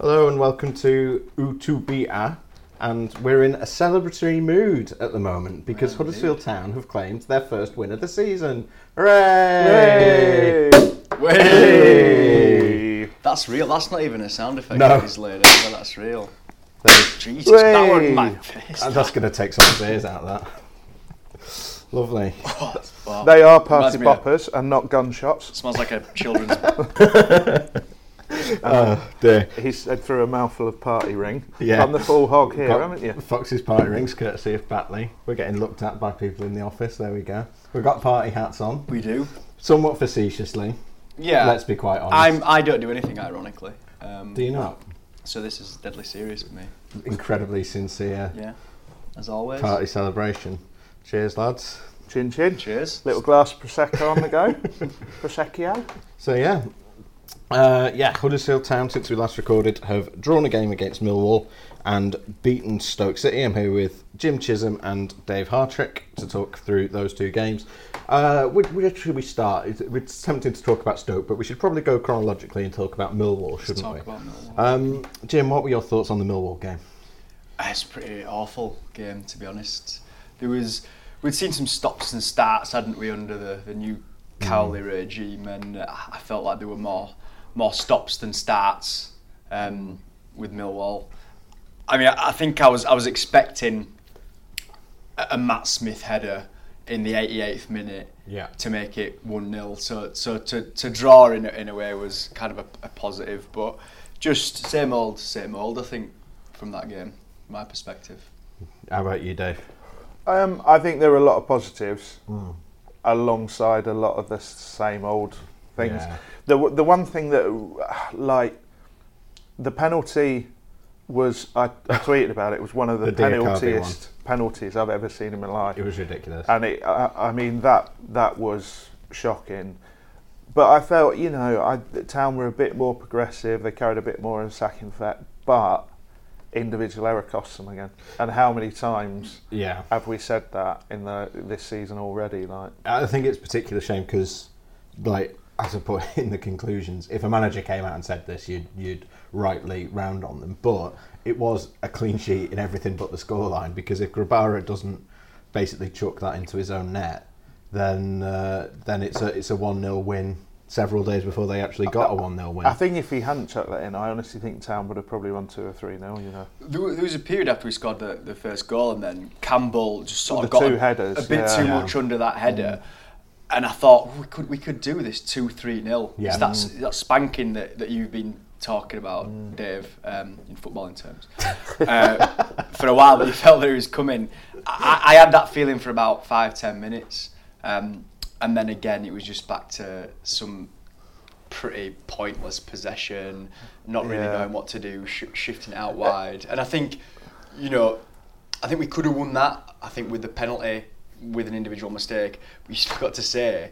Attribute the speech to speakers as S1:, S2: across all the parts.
S1: Hello and welcome to Utubia. And we're in a celebratory mood at the moment because Huddersfield Town have claimed their first win of the season. Hooray!
S2: Hey! That's real. That's not even a sound effect.
S1: No.
S2: He's laid over. That's real. There's- Jesus, that one in my face.
S1: And that's going to take someone's ears out of that. Lovely.
S2: Wow.
S3: They are party
S2: Reminds me of-
S3: poppers and not gunshots.
S2: Smells like a children's.
S1: Oh, dear.
S3: He said through a mouthful of party ring.
S1: Yeah.
S3: I'm the full hog here,
S1: Got
S3: haven't you?
S1: Fox's party rings, courtesy of Batley. We're getting looked at by people in the office. There we go. We've got party hats on,
S2: we do.
S1: somewhat facetiously.
S2: Yeah.
S1: Let's be quite honest.
S2: I'm. I don't do anything ironically. Um,
S1: Do you not?
S2: So this is deadly serious for me.
S1: Incredibly sincere
S2: Yeah. As always.
S1: party celebration. Cheers, lads.
S3: Chin chin.
S2: Cheers.
S3: Little glass of Prosecco on the go. Prosecco.
S1: So yeah, uh, yeah. Huddersfield Town, since we last recorded, have drawn a game against Millwall and beaten Stoke City. I'm here with Jim Chisem and Dave Hartrick to talk through those two games. Uh, where, where should we start? It's- We're tempted to talk about Stoke, but we should probably go chronologically and talk about Millwall, shouldn't
S2: talk
S1: we?
S2: about Millwall.
S1: Um, Jim, what were your thoughts on the Millwall game?
S2: It's a pretty awful game, to be honest. There was we'd seen some stops and starts, hadn't we, under the, the new Cowley regime, and uh, I felt like there were more more stops than starts um, with Millwall. I mean, I, I think I was I was expecting a, a Matt Smith header in the 88th minute
S1: Yeah.
S2: to make it 1 0. So, so to, to draw in, a- in a way was kind of a, a positive, but just same old, same old, I think, from that game, my perspective.
S1: How about you, Dave?
S3: Um, I think there are a lot of positives alongside a lot of the same old things.
S1: Yeah.
S3: The the one thing that like the penalty was I, I tweeted about it was one of the,
S1: The
S3: penaltiest penalties I've ever seen in my life.
S1: It was ridiculous.
S3: and it, I, I mean that that was shocking. But I felt, you know, I, the town were a bit more progressive. They carried a bit more in sacking threat, but individual error costs them again. And how many times
S1: yeah.
S3: have we said that in the this season already? Like,
S1: I think it's a particular shame because, like, as I put in the conclusions, if a manager came out and said this, you'd you'd rightly round on them. But it was a clean sheet in everything but the scoreline because if Grabara doesn't basically chuck that into his own net, then uh, then it's a it's a one 0 win several days before they actually got a one 0 win.
S3: I think if he hadn't chucked that in, I honestly think Town would have probably won two or three nil. You know,
S2: There, there was a period after we scored the, the first goal, and then Campbell just sort of
S3: The
S2: got
S3: two
S2: a,
S3: headers,
S2: a bit
S3: yeah.
S2: too
S3: Yeah.
S2: much under that header. And I thought we could we could do this two three nil.
S1: Yeah.
S2: It's that that spanking that, that you've been talking about,
S3: Mm.
S2: Dave, um, in footballing terms, uh, for a while. That you felt that it was coming. I, I had that feeling for about five ten minutes, um, and then again it was just back to some pretty pointless possession, not really
S3: Yeah.
S2: knowing what to do, sh- shifting it out wide. And I think, you know, I think we could have won that. I think with the penalty, with an individual mistake, we just got to say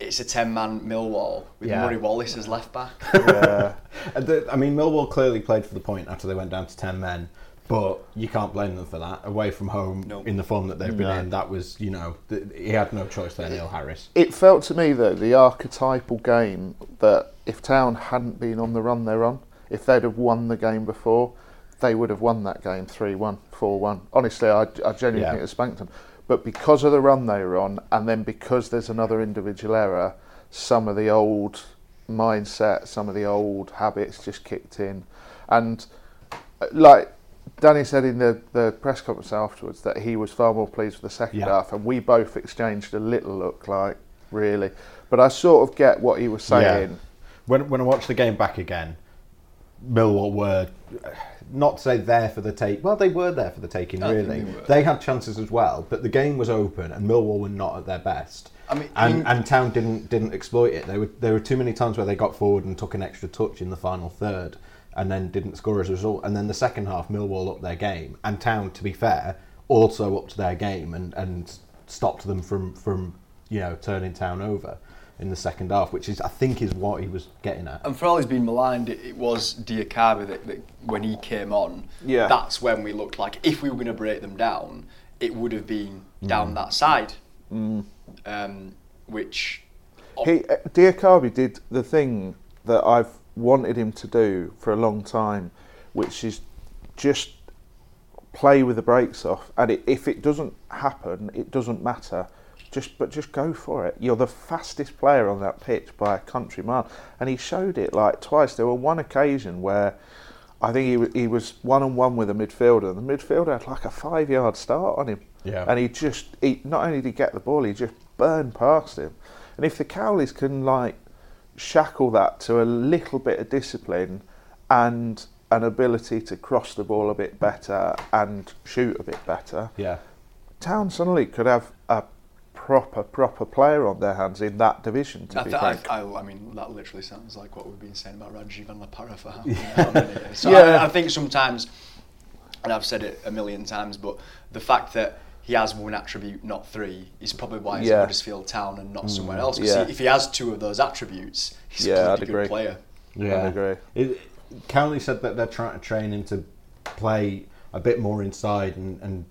S2: it's a ten-man Millwall with
S1: Yeah.
S2: Murray Wallace as left back.
S3: yeah.
S1: And the- I mean, Millwall clearly played for the point after they went down to 10 men, but you can't blame them for that. Away from home,
S2: No.
S1: in the form that they've been
S3: No.
S1: in, that was, you know, th- he had no choice there, Neil Harris.
S3: It felt to me that the archetypal game that if Town hadn't been on the run they're on, if they'd have won the game before, they would have won that game 3 1, 4 1. Honestly, I, I genuinely
S1: Yeah.
S3: think it spanked them. But because of the run they were on, and then because there's another individual error, some of the old mindset, some of the old habits just kicked in. And uh, like Danny said in the, the press conference afterwards that he was far more pleased with the second
S1: Yeah.
S3: half, and we both exchanged a little look like, really. But I sort of get what he was saying.
S1: When, when I watched the game back again, Millwall were not to say there for the take. Well, they were there for the taking.
S2: I
S1: Really,
S2: they
S1: they had chances as well, but the game was open, and Millwall were not at their best.
S2: I mean-
S1: and,
S2: mean-
S1: and Town didn't didn't exploit it. There were there were too many times where they got forward and took an extra touch in the final third, and then didn't score as a result. And then the second half, Millwall upped their game, and Town, to be fair, also upped their game and and stopped them from from you know turning Town over in the second half, which is I think is what he was getting at.
S2: And for all he's been maligned, it, it was Diakhaby that, that when he came on,
S3: Yeah.
S2: that's when we looked like if we were going to break them down, it would have been down that side. Um, which
S3: He, uh, Diakhaby did the thing that I've wanted him to do for a long time, which is just play with the brakes off. And it, if it doesn't happen, it doesn't matter. Just but just go for it. You're the fastest player on that pitch by a country mile, and he showed it like twice. There were one occasion where I think he wa- he was one on one with a midfielder, and the midfielder had like a five yard start on him.
S1: Yeah.
S3: And he just he not only did he get the ball, he just burned past him. And if the Cowleys can like shackle that to a little bit of discipline and an ability to cross the ball a bit better and shoot a bit better,
S1: Yeah.
S3: Town suddenly could have a proper proper player on their hands in that division. To
S2: I,
S3: be
S2: th-
S3: frank.
S2: I, I mean, that literally sounds like what we've been saying about Rajiv van La Parra for how, how many years. So
S3: Yeah.
S2: I, I think sometimes, and I've said it a million times, but the fact that he has one attribute, not three, is probably why he's
S3: Yeah.
S2: at Huddersfield Town and not mm, somewhere else. 'Cause
S3: yeah.
S2: if he has two of those attributes, he's
S3: Yeah,
S2: a
S3: I'd
S2: bloody good
S3: agree.
S2: player.
S1: Yeah,
S3: I agree.
S1: It, Cowley said that they're trying to train him to play a bit more inside and, and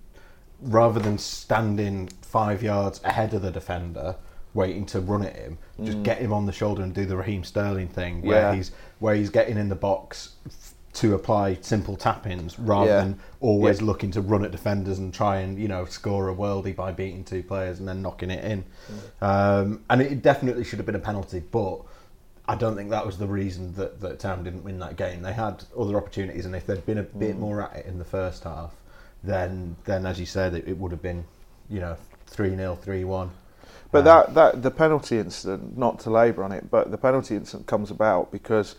S1: rather than standing five yards ahead of the defender, waiting to run at him, just mm. get him on the shoulder and do the Raheem Sterling thing, where
S3: Yeah.
S1: he's where he's getting in the box f- to apply simple tap-ins rather
S3: Yeah.
S1: than always
S3: Yeah.
S1: looking to run at defenders and try and you know score a worldie by beating two players and then knocking it in. Um, and it definitely should have been a penalty, but. I don't think that was the reason that, that Town didn't win that game. They had other opportunities, and if they'd been a bit more at it in the first half, then then as you said, it, it would have been, you know, three 0 three one.
S3: But that, that the penalty incident, not to labour on it, but the penalty incident comes about because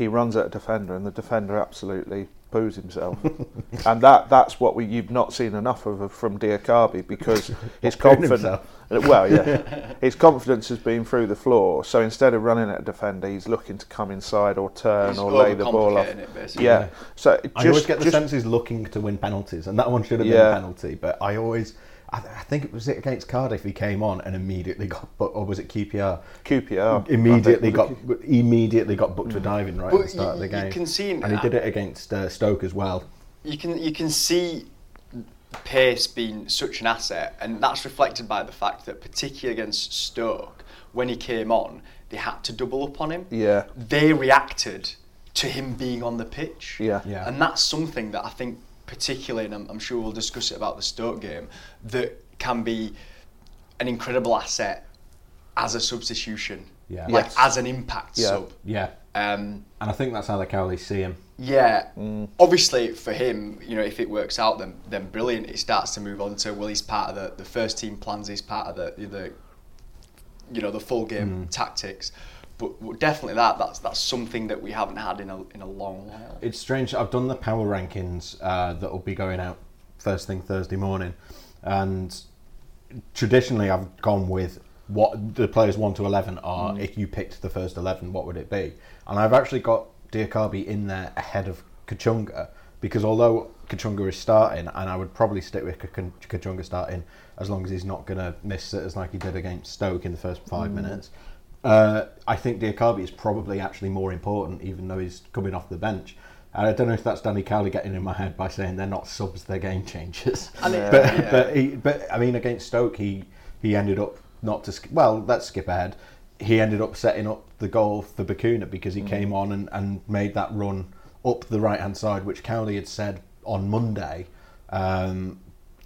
S3: he runs at a defender and the defender absolutely poos himself, and that that's what we you've not seen enough of from Diakhaby because his confidence.
S1: Uh,
S3: well, yeah, his confidence has been through the floor. So instead of running at a defender, he's looking to come inside or turn
S2: He's
S3: or lay the ball off.
S2: overcomplicating it, basically.
S3: yeah. So it
S1: I always get the
S3: just
S1: sense he's looking to win penalties, and that one should have been a penalty. But I always, I, I think it was it against Cardiff. He came on and immediately got, booked, or was it QPR?
S3: QPR
S1: Immediately got
S3: think.
S1: immediately got booked for diving right at the start of the
S2: you- you can see
S1: and he did it against uh, Stoke as well.
S2: you can you can see pace being such an asset, and that's reflected by the fact that particularly against Stoke, when he came on, they had to double up on him.
S3: Yeah.
S2: they reacted to him being on the pitch.
S3: Yeah.
S1: Yeah.
S2: and that's something that I think particularly, and I'm, I'm sure we'll discuss it about the Stoke game, that can be an incredible asset as a substitution.
S1: Yeah.
S2: like
S3: Yes.
S2: as an impact
S3: Yeah.
S2: sub.
S1: Yeah,
S2: Um,
S1: and I think that's how the Cowleys see him.
S2: yeah,
S3: Mm.
S2: obviously for him, you know, if it works out, then then brilliant. It starts to move on to well, he's part of the, the first team plans. He's part of the the you know the full game tactics. But definitely that that's that's something that we haven't had in a in a long while.
S1: It's strange. I've done the power rankings uh, that will be going out first thing Thursday morning, and traditionally I've gone with what the players one to eleven are. If you picked the first eleven, what would it be? And I've actually got Diakhaby in there ahead of Kachunga because although Kachunga is starting, and I would probably stick with Kachunga starting as long as he's not going to miss it as like he did against Stoke in the first five minutes. Uh, I think Diakhaby is probably actually more important, even though he's coming off the bench. And I don't know if that's Danny Cowley getting in my head by saying they're not subs, they're game changers. But,
S2: yeah.
S1: but he, but I mean, against Stoke, he he ended up not to. Well, let's skip ahead. He ended up setting up the goal for Bacuna because
S2: Mm.
S1: he came on and, and made that run up the right hand side, which Cowley had said on Monday. Um,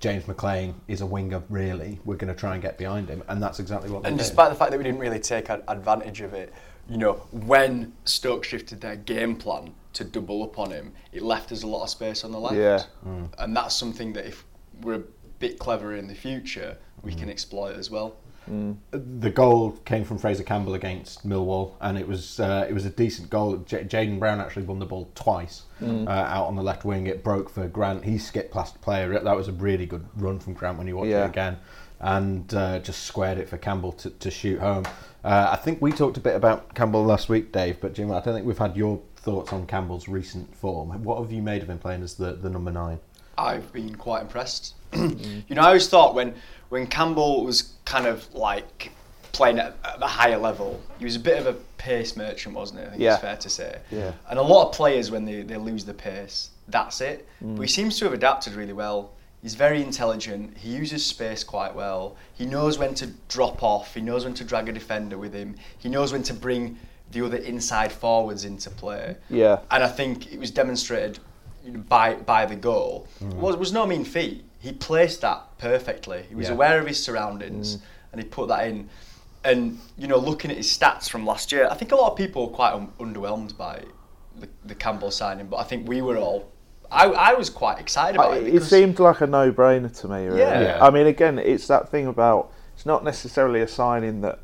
S1: James McLean is a winger, really. We're going to try and get behind him, and that's exactly what they
S2: And
S1: did.
S2: despite the fact that we didn't really take advantage of it, you know, when Stoke shifted their game plan to double up on him, it left us a lot of space on the left.
S3: Yeah. Hmm.
S2: And that's something that if we're a bit clever in the future, we can hmm. exploit as well.
S1: The goal came from Fraser Campbell against Millwall, and it was uh, it was a decent goal. J- Jaden Brown actually won the ball twice uh, out on the left wing. It broke for Grant. He skipped past the player. That was a really good run from Grant when you watch
S3: Yeah.
S1: it again, and uh, just squared it for Campbell to, to shoot home. Uh, I think we talked a bit about Campbell last week, Dave, but Jim, I don't think we've had your thoughts on Campbell's recent form. What have you made of him playing as the, the number nine?
S2: I've been quite impressed. Mm. you know, I always thought when when Campbell was kind of like playing at, at a higher level, he was a bit of a pace merchant, wasn't it? I think
S3: Yeah.
S2: it's fair to say.
S3: Yeah.
S2: And a lot of players, when they, they lose the pace, that's it. Mm. But he seems to have adapted really well. He's very intelligent. He uses space quite well. He knows when to drop off. He knows when to drag a defender with him. He knows when to bring the other inside forwards into play.
S3: Yeah.
S2: And I think it was demonstrated by by the goal. It was, was no mean feat. He placed that perfectly. He was
S1: Yeah.
S2: aware of his surroundings mm. and he put that in. And you know, looking at his stats from last year, I think a lot of people were quite un- underwhelmed by the, the Campbell signing, but I think we were all. I, I was quite excited about
S3: I-
S2: it.
S3: it seemed like a no-brainer to me. Really.
S2: Yeah.
S1: Yeah.
S3: I mean, again, it's that thing about it's not necessarily a signing that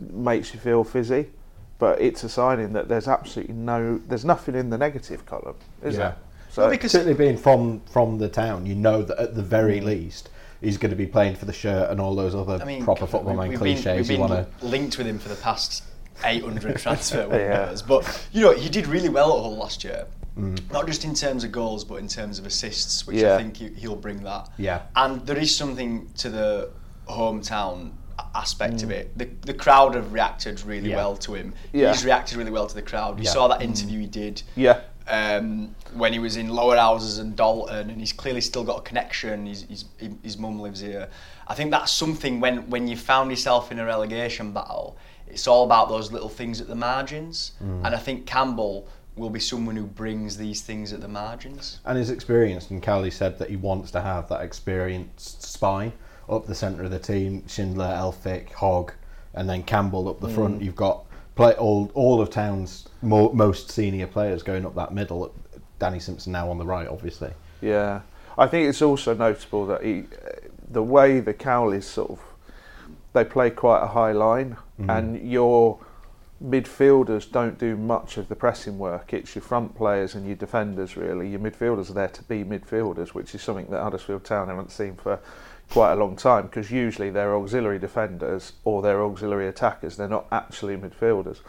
S3: makes you feel fizzy, but it's a signing that there's absolutely no, there's nothing in the negative column, is
S1: Yeah.
S3: there? So
S2: Well, because
S1: Certainly being from from the town, you know that at the very least he's going to be playing for the shirt and all those other
S2: I mean,
S1: proper football
S2: we-
S1: man
S2: we've been,
S1: cliches
S2: we've been
S1: want to.
S2: linked with him for the past 800 transfer
S3: Yeah.
S2: windows. But, you know, he did really well at Hull last year.
S1: Mm.
S2: Not just in terms of goals, but in terms of assists, which
S3: Yeah.
S2: I think he, he'll bring that.
S1: Yeah.
S2: And there is something to the hometown aspect of it. The, the crowd have reacted really
S1: Mm. Yeah.
S2: well to him.
S3: Yeah.
S2: He's reacted really well to the crowd. You
S1: Yeah.
S2: saw that interview he did
S3: yeah,
S2: um, when he was in Lowerhouses and Dalton, and he's clearly still got a connection. His, his, his mum lives here. I think that's something when, when you found yourself in a relegation battle, it's all about those little things at the margins. And I think Campbell will be someone who brings these things at the margins.
S1: And his experience, and Cowley said that he wants to have that experienced spine up the centre of the team. Schindler, Elphick, Hogg, and then Campbell up the front. You've got play all all of Town's mo- most senior players going up that middle. Danny Simpson now on the right, obviously.
S3: yeah. I think it's also notable that he, uh, the way the Cowleys sort of, they play quite a high line, mm-hmm. and your midfielders don't do much of the pressing work. It's your front players and your defenders really. Your midfielders are there to be midfielders, which is something that Huddersfield Town haven't seen for quite a long time because usually they're auxiliary defenders or they're auxiliary attackers. They're not actually midfielders.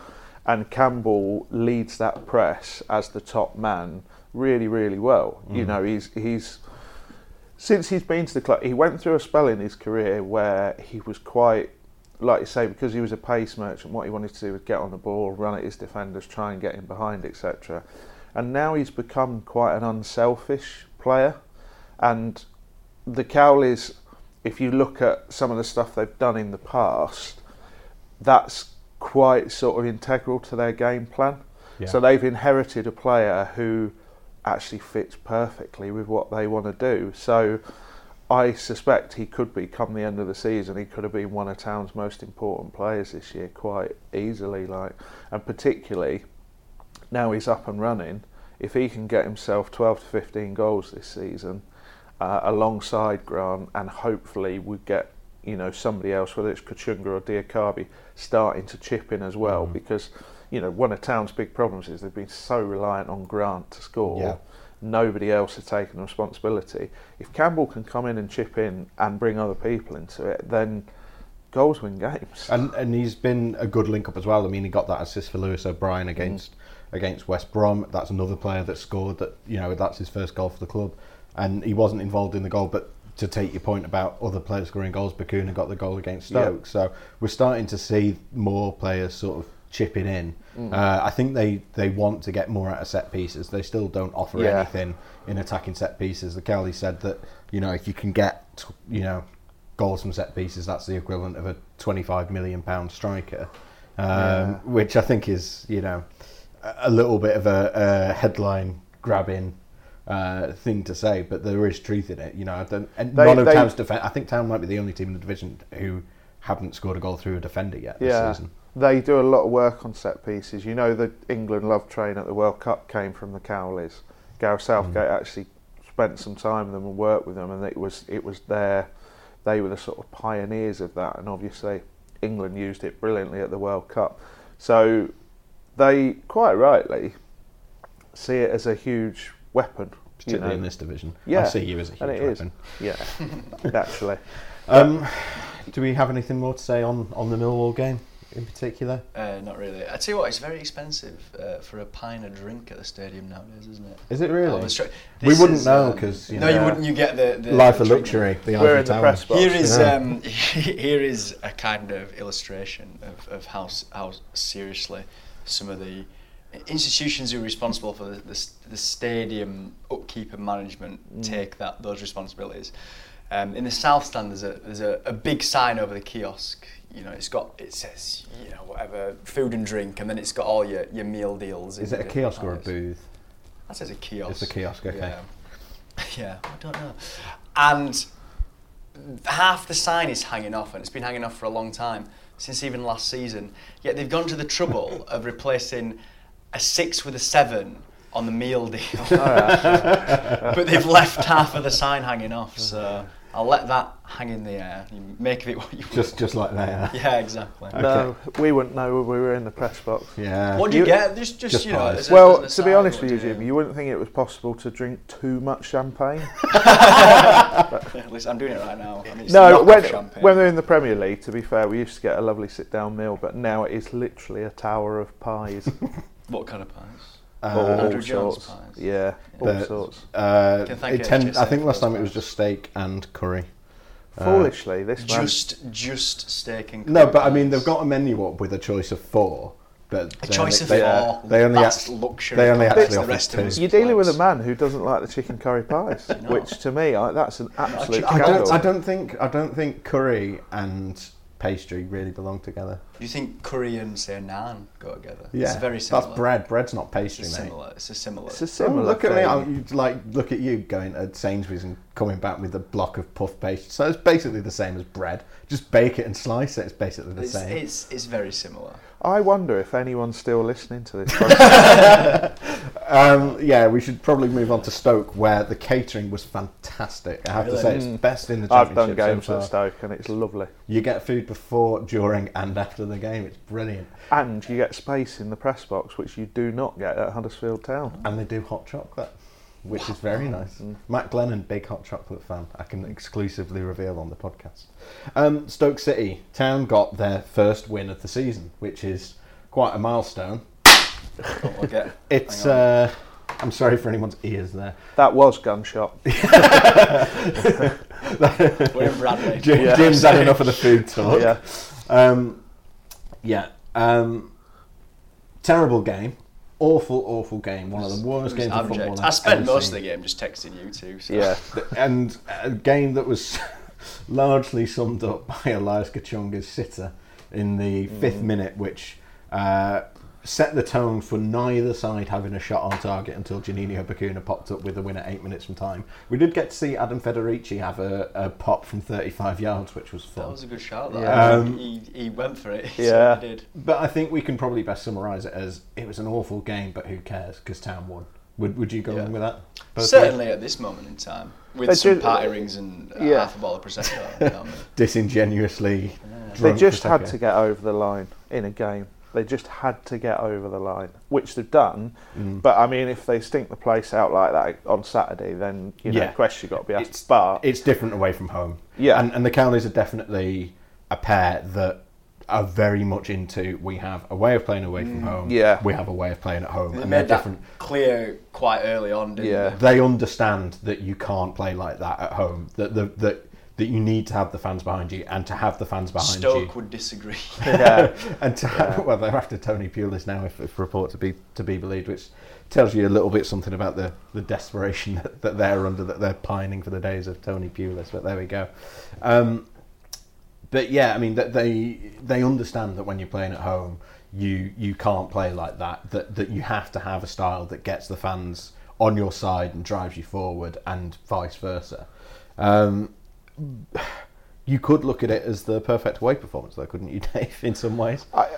S3: And Campbell leads that press as the top man really, really well. You mm. know, he's he's since he's been to the club, he went through a spell in his career where he was quite, like you say, because he was a pace merchant. What he wanted to do was get on the ball, run at his defenders, try and get him behind, etc. And now he's become quite an unselfish player. And the Cowleys, if you look at some of the stuff they've done in the past, that's quite sort of integral to their game plan.
S1: Yeah.
S3: So they've inherited a player who actually fits perfectly with what they want to do. So I suspect he could be, come the end of the season, he could have been one of Town's most important players this year quite easily. Like, and particularly now he's up and running. If he can get himself 12 to 15 goals this season, uh, alongside Grant, and hopefully we get you know somebody else, whether it's Kachunga or Diakhaby, starting to chip in as well, because you know one of Town's big problems is they've been so reliant on Grant to score.
S1: Yeah.
S3: Nobody else has taken responsibility. If Campbell can come in and chip in and bring other people into it, then goals win games.
S1: And and he's been a good link up as well. I mean, he got that assist for Lewis O'Brien against against West Brom. That's another player that scored. That you know that's his first goal for the club, and he wasn't involved in the goal. But to take your point about other players scoring goals, Bacuna got the goal against
S3: Yeah.
S1: Stoke. So we're starting to see more players sort of chipping in. Uh, I think they, they want to get more out of set pieces. They still don't offer
S3: Yeah.
S1: anything in attacking set pieces. The Kelly said that you know if you can get you know goals from set pieces, that's the equivalent of a 25 million pound striker, um, which I think is you know a a little bit of a, a headline grabbing uh, thing to say, but there is truth in it. You know, I don't, and
S3: They-
S1: none of
S3: they-
S1: Town's defense. I think Town might be the only team in the division who haven't scored a goal through a defender yet this
S3: yeah,
S1: season.
S3: they do a lot of work on set pieces. You know, the England love train at the World Cup came from the Cowleys. Gareth Southgate actually spent some time with them and worked with them, and it was it was their they were the sort of pioneers of that, and obviously England used it brilliantly at the World Cup. So they quite rightly see it as a huge weapon. you
S1: particularly
S3: know.
S1: in this division.
S3: Yeah,
S1: I see you as a huge
S3: and it is.
S1: weapon.
S3: Yeah, naturally.
S1: Um, do we have anything more to say on, on the Millwall game in particular?
S2: Uh, not really. I tell you what, it's very expensive uh, for a pint of drink at the stadium nowadays, isn't it?
S1: Is it really?
S2: Oh, it's tr-
S1: We wouldn't
S2: is,
S1: know
S2: um,
S1: 'cause, you
S2: no,
S1: know-
S2: you wouldn't. You get the, the
S1: Life
S2: the
S1: of luxury. The
S3: We're
S1: Ivory
S3: in the press box.
S2: Here is
S1: Yeah.
S2: um, here is a kind of illustration of, of how how seriously some of the institutions who are responsible for the, the, the stadium upkeep and management take that those responsibilities. Um, in the south stand, there's a there's a, a big sign over the kiosk. You know, it's got it says you know whatever food and drink, and then it's got all your, your meal deals.
S1: Is it a kiosk or a booth?
S2: That says a kiosk.
S1: It's a kiosk, okay.
S2: Yeah. yeah, I don't know. And half the sign is hanging off, and it's been hanging off for a long time, since even last season. Yet they've gone to the trouble of replacing a six with a seven on the meal deal. but they've left half of the sign hanging off, so I'll let that hang in the air. You make of it what you will.
S1: Just just like that.
S2: Yeah, exactly.
S3: No, we wouldn't know when we were in the press box.
S1: Yeah.
S2: What do you,
S3: You-
S2: get? Just, just,
S1: Just
S2: you know, as
S3: Well,
S2: as
S3: to
S2: an
S3: be honest with you, Jim, you wouldn't think it was possible to drink too much champagne.
S2: At least I'm doing it right now. I mean, it's
S3: no, when, when we're in the Premier League, to be fair, we used to get a lovely sit-down meal, but now it is literally a tower of pies.
S2: What kind of pies?
S1: Uh,
S3: all, all
S2: Jones
S3: sorts.
S2: pies.
S3: Yeah, all
S1: But,
S3: sorts.
S1: Uh, it tend, I think last
S2: those
S1: time it was just steak and curry. uh,
S3: Foolishly, this man.
S2: Just, just steak and curry
S1: No,
S2: curry
S1: but I mean they've got a menu up with a choice of four. But
S2: a
S1: they-
S2: choice of
S1: they,
S2: four.
S1: They only
S2: That's
S1: act-
S2: luxury.
S1: They only actually
S2: to
S1: offer
S2: the rest
S1: two.
S2: of us.
S3: You're dealing with a man who doesn't like the chicken curry pies, which to me, I, that's an absolute
S1: I don't. I don't think. I don't think curry and pastry really belong together.
S2: Do you think curry and say naan go together?
S1: Yeah,
S2: it's very similar.
S1: That's bread. Bread's not pastry,
S2: a
S1: mate.
S2: similar. It's a similar.
S3: It's a
S1: Oh,
S3: similar
S1: look at me! I'm, like, look at you going to Sainsbury's and coming back with a block of puff pastry. So it's basically the same as bread. Just bake it and slice it. It's basically the
S2: it's,
S1: same.
S2: it's it's very similar.
S3: I wonder if anyone's still listening to this.
S1: Um, yeah, we should probably move on to Stoke, where the catering was fantastic. I have to say, it's best in the
S3: I've done games
S1: so
S3: at. Stoke, and it's lovely.
S1: You get food before, during, and after the game. It's brilliant,
S3: And you get space in the press box, which you do not get at Huddersfield Town.
S1: and they do hot chocolate, which is very nice. Matt Glennon, big hot chocolate fan. I can exclusively reveal on the podcast. Um, Stoke City Town got their first win of the season, which is quite a milestone.
S2: But we'll get.
S1: It's. Uh, I'm sorry for anyone's ears there.
S3: That was gunshot.
S2: We're in Bradley.
S1: Jim,
S3: Yeah.
S1: Jim's had enough of the food talk.
S3: yeah.
S1: Um, yeah. Um, terrible game. Awful, awful game. One of the worst
S2: It was
S1: games of
S2: abject.
S1: football.
S2: I
S1: I've
S2: spent
S1: ever
S2: most
S1: seen.
S2: of the game just texting you two. So.
S3: Yeah.
S1: and a game that was largely summed up by Elias Kachunga's sitter in the
S2: Mm.
S1: fifth minute, which uh, set the tone for neither side having a shot on target until Juninho Bacuna popped up with a win at eight minutes from time. We did get to see Adam Federici have a, a pop from 35 yards, which was fun.
S2: That was a good shot. That.
S3: Yeah.
S1: Um,
S2: he, he went for it. He
S3: Yeah.
S2: certainly did.
S1: But I think we can probably best summarise it as it was an awful game, but who cares? Because Town won. Would Would you go
S2: Yeah.
S1: along with that? Both of you?
S2: Certainly at this moment in time, with
S3: They
S2: some
S3: did-
S2: party rings and uh,
S3: Yeah.
S2: half a bottle of prosecco. you know,
S1: disingenuously.
S3: They
S1: drunk
S3: just had to get over the line in a game. They just had to get over the line, which they've done.
S1: Mm.
S3: But I mean, if they stink the place out like that on Saturday, then you know,
S1: Yeah.
S3: question got to be asked.
S1: It's-
S3: but
S1: It's different away from home.
S3: Yeah.
S1: And, and the Cowleys are definitely a pair that are very much into we have a way of playing away from home.
S3: yeah.
S1: We have a way of playing at home.
S2: They
S1: and they're
S2: made that
S1: different.
S2: clear quite early on, didn't
S3: Yeah.
S2: they?
S1: They understand that you can't play like that at home. That the, that that you need to have the fans behind you, and to have the fans behind
S2: Stoke
S1: you, Stoke
S2: would disagree.
S3: yeah,
S1: and to have, well, they're after Tony Pulis now, if, if report to be to be believed, which tells you a little bit something about the, the desperation that, that they're under, that they're pining for the days of Tony Pulis. But there we go. Um, but yeah, I mean that they they understand that when you're playing at home, you you can't play like that. That that you have to have a style that gets the fans on your side and drives you forward, and vice versa. Um, you could look at it as the perfect away performance, though, couldn't you, Dave? In some ways.
S3: I,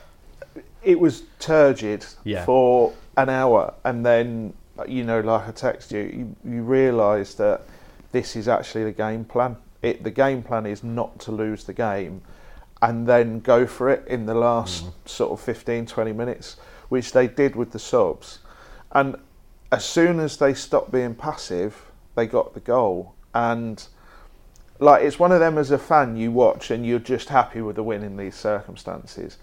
S3: it was turgid
S1: Yeah.
S3: for an hour, and then you know, like I text you, you, you realise that this is actually the game plan, It the game plan is not to lose the game, and then go for it in the last mm-hmm. sort of 15, 20 minutes, which they did with the subs, and as soon as they stopped being passive, they got the goal and like it's one of them as a fan you watch and you're just happy with the win in these circumstances.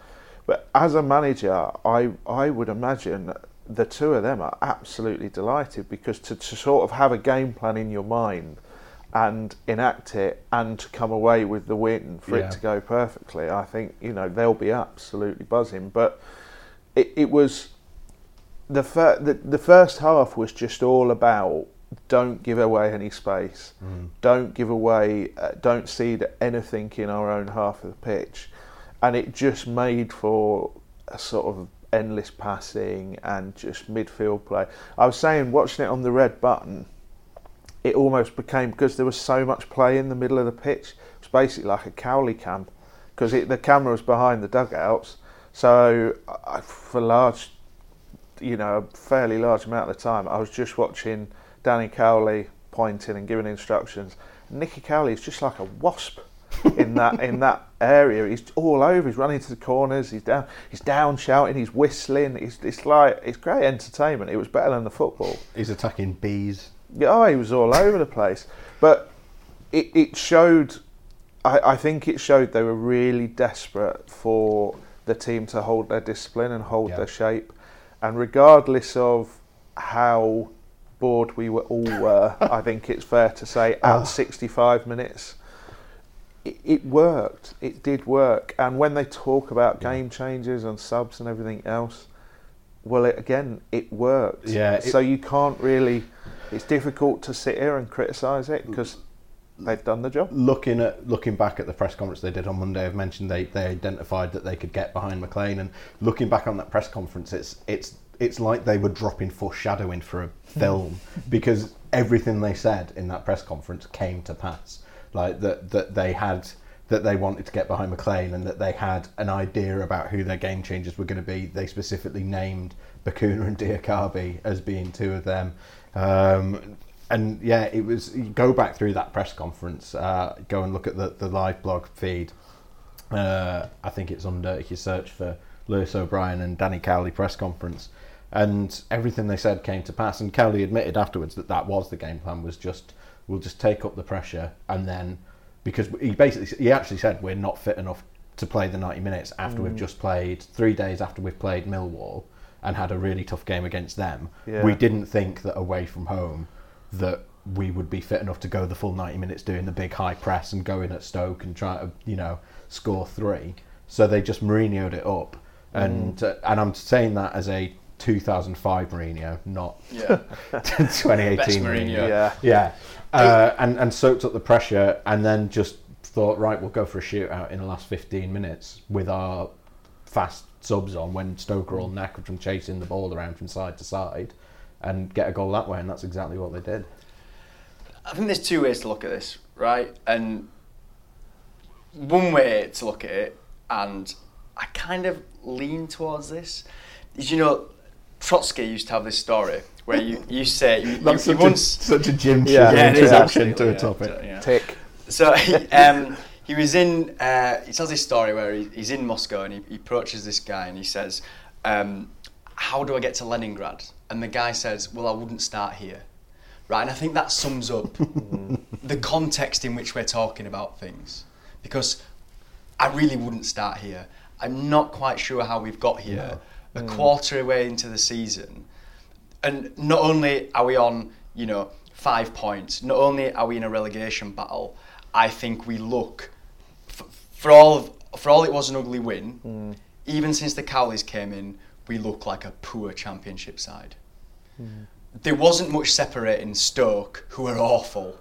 S3: But as a manager, I I would imagine the two of them are absolutely delighted because to, to sort of have a game plan in your mind and enact it and to come away with the win for
S1: Yeah.
S3: it to go perfectly, I think you know they'll be absolutely buzzing. But it, it was the, fir- the the first half was just all about don't give away any space, don't give away, uh, don't cede anything in our own half of the pitch, and it just made for a sort of endless passing and just midfield play. I was saying watching it on the red button, it almost became because there was so much play in the middle of the pitch. It was basically like a Cowley camp because the camera was behind the dugouts. So I, for large you know, a fairly large amount of the time, I was just watching Danny Cowley pointing and giving instructions. Nicky Cowley is just like a wasp in that in that area. He's all over. He's running to the corners. He's down. He's down shouting. He's whistling. It's it's like it's great entertainment. It was better than the football.
S1: He's attacking bees.
S3: Yeah, oh, he was all over the place. But it, it showed, I, I think it showed they were really desperate for the team to hold their discipline and hold
S1: Yeah.
S3: their shape. And regardless of how bored we were all were, uh, I think it's fair to say at ah. 65 minutes, it, it worked. It did work. And when they talk about game changes and subs and everything else, well, it, again, it worked.
S1: Yeah, it-
S3: so you can't really. It's difficult to sit here and criticise it because they've done the job.
S1: looking at looking back at the press conference they did on Monday, I've mentioned they, they identified that they could get behind McLean, and looking back on that press conference, it's it's it's like they were dropping foreshadowing for a film because everything they said in that press conference came to pass. Like that that they had that they wanted to get behind McLean and that they had an idea about who their game changers were going to be. They specifically named Bacuna and Diakhaby as being two of them. Um, and yeah, it was. Go back through that press conference. Uh, go and look at the, the live blog feed. Uh, I think it's under. If you search for Lewis O'Brien and Danny Cowley press conference, and everything they said came to pass. And Cowley admitted afterwards that that was the game plan. Was just we'll just take up the pressure, and then because he basically he actually said we're not fit enough to play the ninety minutes after we've just played three days after we've played Millwall and had a really tough game against them.
S3: Yeah.
S1: We didn't think that away from home that we would be fit enough to go the full 90 minutes doing the big high press and going at Stoke and try to, you know, score three. So they just Mourinho'd it up. And uh, and I'm saying that as a 2005 Mourinho, not
S2: Yeah.
S1: 2018
S2: Best
S1: Mourinho.
S2: Mourinho.
S3: Yeah.
S1: Yeah. Uh, and, and soaked up the pressure and then just thought, right, we'll go for a shootout in the last 15 minutes with our fast subs on when Stoke are all knackered from chasing the ball around from side to side and get a goal that way. And that's exactly what they did.
S2: I think there's two ways to look at this, right? And one way to look at it, and I kind of lean towards this, is you know, Trotsky used to have this story where you, you say, you, you,
S1: That's
S2: you
S1: such,
S2: once.
S1: a, such a Jim
S3: Yeah.
S2: Yeah, it is
S1: introduction
S2: actually,
S1: to a topic.
S2: yeah.
S3: Tick.
S2: So he, um, he was in. Uh, he tells this story where he, he's in Moscow and he, he approaches this guy and he says, um, "How do I get to Leningrad?" And the guy says, "Well, I wouldn't start here." Right, and I think that sums up the context in which we're talking about things, because I really wouldn't start here. I'm not quite sure how we've got here. A mm. quarter away into the season, and not only are we on, you know, five points, not only are we in a relegation battle, I think we look, f- for all of, for all it was an ugly win, mm. even since the Cowleys came in, we look like a poor championship side. Mm. There wasn't much separating Stoke, who are awful,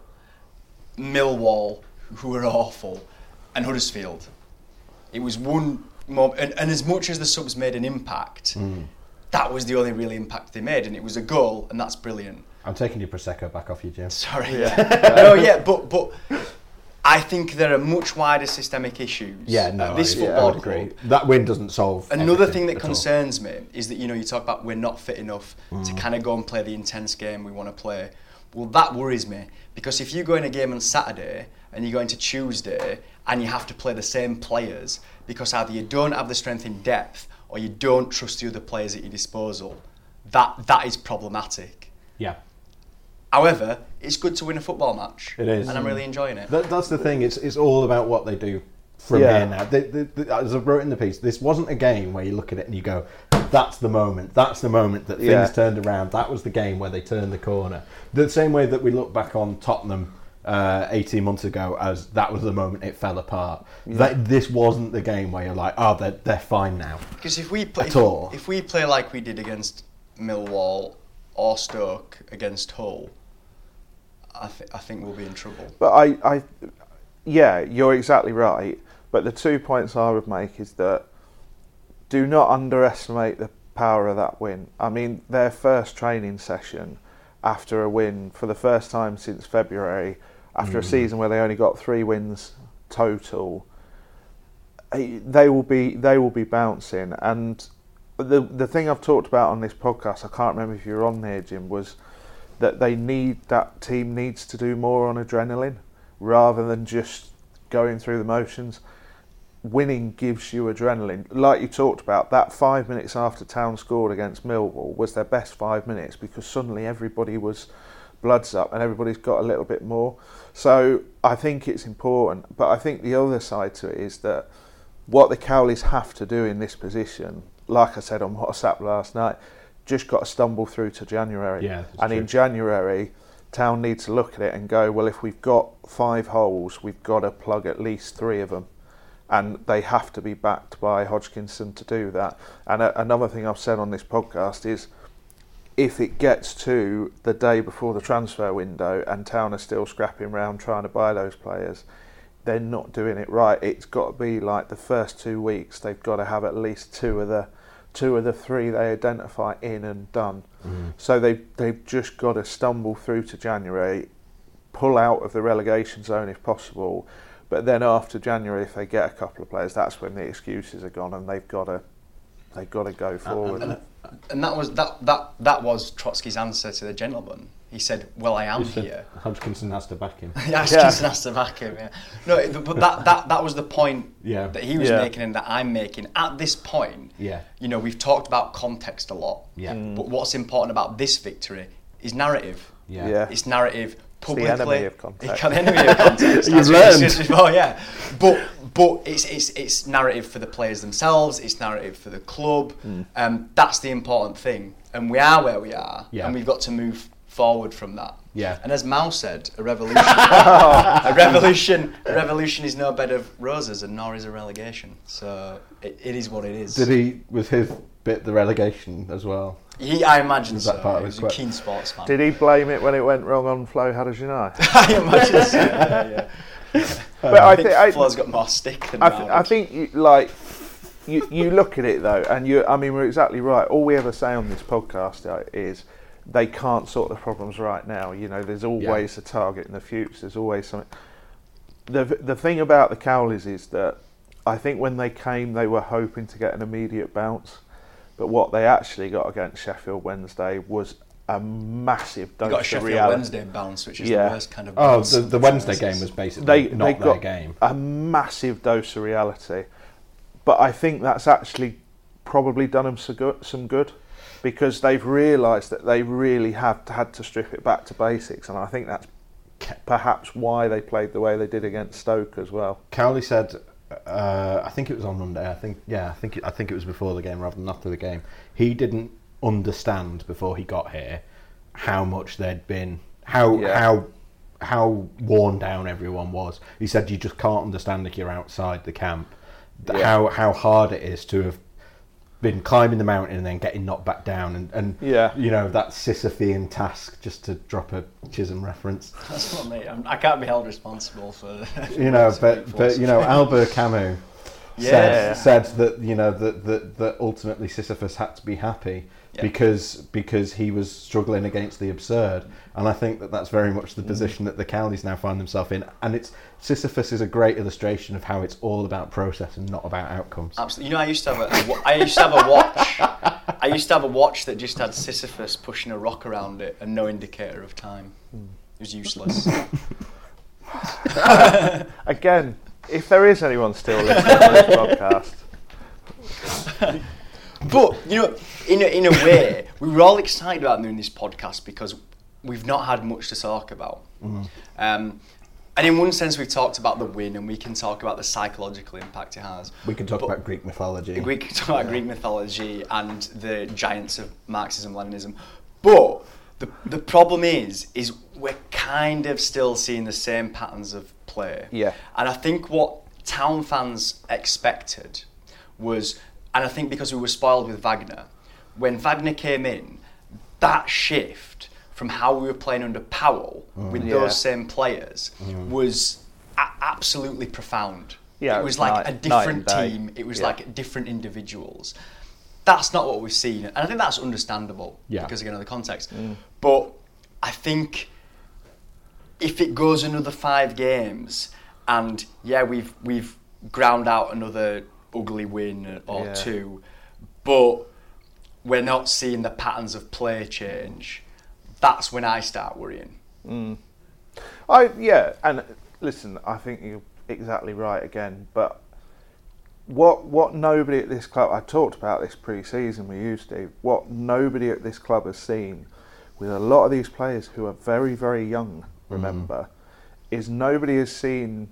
S2: Millwall, who are awful, and Huddersfield. It was one moment, and, and as much as the subs made an impact, that was the only real impact they made, and it was a goal, and that's brilliant.
S1: I'm taking your prosecco back off you, Jim.
S2: Sorry, yeah. no, yeah, but but I think there are much wider systemic issues.
S1: Yeah, no,
S2: at this
S1: I,
S2: football
S1: I agree.
S2: club.
S1: That win doesn't solve.
S2: Another thing that
S1: at all.
S2: concerns me is that you know you talk about we're not fit enough to
S1: Mm.
S2: kind of go and play the intense game we want to play. Well, that worries me because if you go in a game on Saturday and you're go into Tuesday and you have to play the same players because either you don't have the strength in depth or you don't trust the other players at your disposal, that that is problematic.
S1: Yeah.
S2: However, it's good to win a football match.
S1: It is.
S2: and I'm really enjoying it.
S1: That, that's the thing. It's it's all about what they do from
S3: Yeah.
S1: here now. They, they, they- as I wrote in the piece, this wasn't a game where you look at it and you go, "That's the moment. That's the moment that things
S3: Yeah.
S1: turned around. That was the game where they turned the corner." The same way that we look back on Tottenham. Uh, 18 months ago, as that was the moment it fell apart. That this wasn't the game where you're like, oh, they're, they're fine now.
S2: Because if we play,
S1: At all.
S2: if we play like we did against Millwall or Stoke against Hull, I, th- I think we'll be in trouble.
S3: But I, I, yeah, you're exactly right. But the two points I would make is that do not underestimate the power of that win. I mean, their first training session after a win for the first time since February, after a season where they only got three wins total, eh, they will be they will be bouncing. And the the thing I've talked about on this podcast, I can't remember if you were on there, Jim, was that they need that team needs to do more on adrenaline rather than just going through the motions. Winning gives you adrenaline. Like you talked about, that five minutes after Town scored against Millwall was their best five minutes because suddenly everybody was bloods up and everybody's got a little bit more. So I think it's important. But I think the other side to it is that what the Cowleys have to do in this position, like I said on WhatsApp last night, just got to stumble through to January.
S1: Yeah,
S3: and in. January, Town need to look at it and go, well, if we've got five holes, we've got to plug at least three of them. And they have to be backed by Hodkinson to do that. And a, another thing I've said on this podcast is if it gets to the day before the transfer window and Town are still scrapping around trying to buy those players, they're not doing it right. It's got to be like the first two weeks. They've got to have at least two of the two of the three they identify in and done. So they they've just got to stumble through to January, pull out of the relegation zone if possible. But then after January, if they get a couple of players, that's when the excuses are gone, and they've got to they've got to go forward.
S2: And that was that that that was Trotsky's answer to the gentleman. He said, "Well, I am
S1: He said
S2: here."
S1: Hodkinson has to back him.
S2: Yeah, Hodkinson has to back him. Yeah. No, but that, that that was the point
S1: Yeah.
S2: that he was
S3: Yeah.
S2: making and that I'm making. At this point,
S1: Yeah.
S2: you know, we've talked about context a lot.
S1: Yeah. Mm.
S2: But what's important about this victory is narrative.
S1: Yeah.
S3: Yeah.
S2: It's narrative publicly.
S3: enemy of context.
S2: It's the enemy of context.
S1: You've learned.
S2: discussed before, yeah. But but it's it's it's narrative for the players themselves. It's narrative for the club. Um, that's the important thing. And we are where we are.
S1: Yeah.
S2: And we've got to move forward from that.
S1: Yeah.
S2: And as Mao said, a revolution, a revolution, a revolution is no bed of roses, and nor is a relegation. So it, it is what it is.
S1: Did he was his bit the relegation as well?
S2: He, I imagine
S1: Was
S2: so.
S1: part of
S2: he
S1: his
S2: was a
S1: quote?
S2: keen sportsman.
S3: Did he blame it when it went wrong on Flo Hadergjonaj?
S2: I imagine so. Yeah, yeah.
S3: but I
S2: I think
S3: think I,
S2: Flo's got more stick than
S3: I, th- I think you, like you, you look at it though, and you. I mean, we're exactly right. All we ever say on this podcast uh, is they can't sort the problems right now. You know, there's always a target in the future. There's always something. The the thing about the Cowleys is that I think when they came, they were hoping to get an immediate bounce, but what they actually got against Sheffield Wednesday was a massive
S2: You
S3: dose
S2: got a
S3: of
S2: Sheffield
S3: reality.
S2: Wednesday bounce, which is
S3: Yeah.
S2: the worst kind of.
S1: Oh,
S2: bounce
S1: the, the Wednesday
S2: senses.
S1: game was basically
S3: they
S1: not
S3: they
S1: their
S3: got
S1: game.
S3: a massive dose of reality, but I think that's actually probably done them so good, some good because they've realised that they really have had to strip it back to basics, and I think that's perhaps why they played the way they did against Stoke as well.
S1: Cowley said, uh, I think it was on Monday. I think yeah, I think it, I think it was before the game rather than after the game. He didn't understand before he got here how much they'd been how
S3: Yeah.
S1: how how worn down everyone was. He said you just can't understand if you're outside the camp
S3: Yeah.
S1: how how hard it is to have been climbing the mountain and then getting knocked back down and, and
S3: Yeah.
S1: you know that Sisyphean task just to drop a Chisem reference
S2: That's not me. I'm, I can't be held responsible for.
S1: you know, but but you know, Albert Camus
S3: Yeah.
S1: said said that you know that that, that ultimately Sisyphus had to be happy
S2: Yeah.
S1: because because he was struggling against the absurd, and I think that that's very much the
S2: Mm.
S1: position that the Cowleys now find themselves in, and it's Sisyphus is a great illustration of how it's all about process and not about outcomes.
S2: Absolutely. You know, I used to have a, a I used to have a watch. I used to have a watch that just had Sisyphus pushing a rock around it and no indicator of time. It was useless.
S3: Again, if there is anyone still listening to this podcast,
S2: But you know, in a, in a way, we were all excited about doing this podcast because we've not had much to talk about. Um, and in one sense, we've talked about the win, and we can talk about the psychological impact it has.
S1: We can talk
S2: But-
S1: about Greek mythology.
S2: We can talk about Greek mythology and the giants of Marxism, Leninism. But the, the problem is, is we're kind of still seeing the same patterns of play.
S3: Yeah.
S2: And I think what town fans expected was, and I think because we were spoiled with Wagner, when Wagner came in, that shift from how we were playing under Powell with
S3: Yeah.
S2: those same players was a- absolutely profound.
S3: Yeah,
S2: it
S3: it
S2: was
S3: was
S2: like
S3: night-
S2: a different team. It was
S3: Yeah.
S2: like different individuals. That's not what we've seen, and I think that's understandable
S1: Yeah.
S2: because again of the context.
S3: Mm.
S2: But I think if it goes another five games, and yeah, we've we've ground out another ugly win or
S3: Yeah.
S2: two, but we're not seeing the patterns of play change. That's when I start worrying. Mm.
S3: I yeah, and listen, I think you're exactly right again. But what what nobody at this club I talked about this pre-season with you, Steve. What nobody at this club has seen with a lot of these players who are very very young. Mm. Remember, is nobody has seen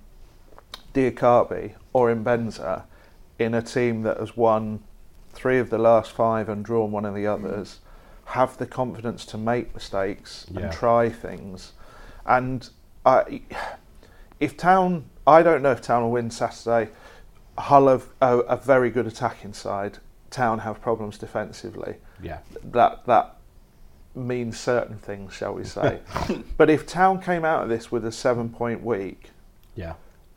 S3: Diakhaby or Mbenza in a team that has won three of the last five and drawn one of the hmm. others. Have the confidence to make mistakes
S1: Yeah.
S3: and try things. And I, if Town, I don't know if Town will win Saturday. Hull have a, a very good attacking side. Town have problems defensively.
S1: yeah.
S3: That that means certain things, shall we say? but if Town came out of this with a seven-point week,
S1: Yeah.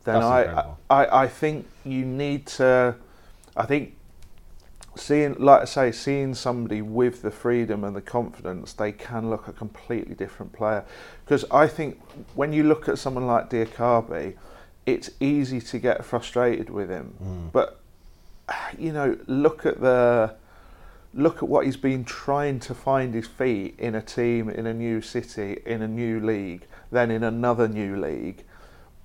S3: Then I. I I think you need to. I think seeing, like I say, seeing somebody with the freedom and the confidence, they can look a completely different player. Because I think when you look at someone like Diakhaby, it's easy to get frustrated with him. Hmm. But you know, look at the look at what he's been trying to find his feet in a team, in a new city, in a new league, then in another new league,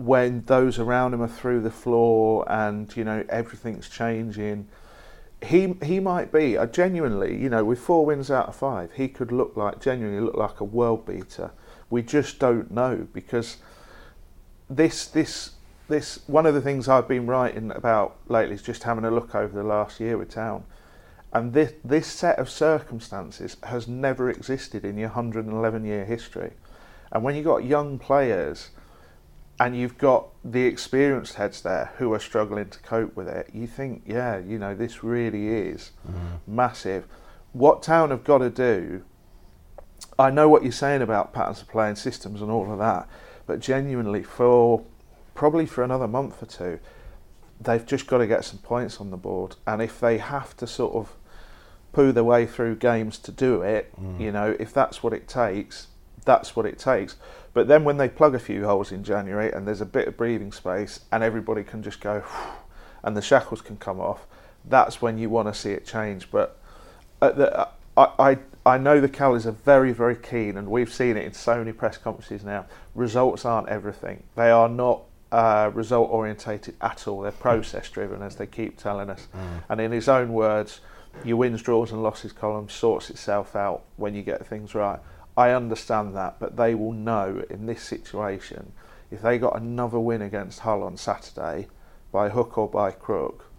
S3: when those around him are through the floor and you know everything's changing. He he might be genuinely, you know, with four wins out of five, he could look like genuinely look like a world beater. We just don't know because this this this one of the things I've been writing about lately is just having a look over the last year with Town, and this this set of circumstances has never existed in your 111 year history, and when you got young players, and you've got the experienced heads there who are struggling to cope with it, you think, yeah, you know, this really is mm-hmm. massive. What Town have got to do I know what you're saying about patterns of play and systems and all of that, but genuinely, for probably for another month or two, they've just got to get some points on the board. And if they have to sort of poo their way through games to do it, mm. you know, if that's what it takes, that's what it takes. But then when they plug a few holes in January and there's a bit of breathing space and everybody can just go, and the shackles can come off, that's when you want to see it change. But at the, uh, I, I, I know the Cowleys are very, very keen, and we've seen it in so many press conferences now. Results aren't everything. They are not uh, result orientated at all. They're hmm. process driven, as they keep telling us. Hmm. And in his own words, your wins, draws, and losses column sorts itself out when you get things right. I understand that, but they will know in this situation if they got another win against Hull on Saturday, by hook or by crook,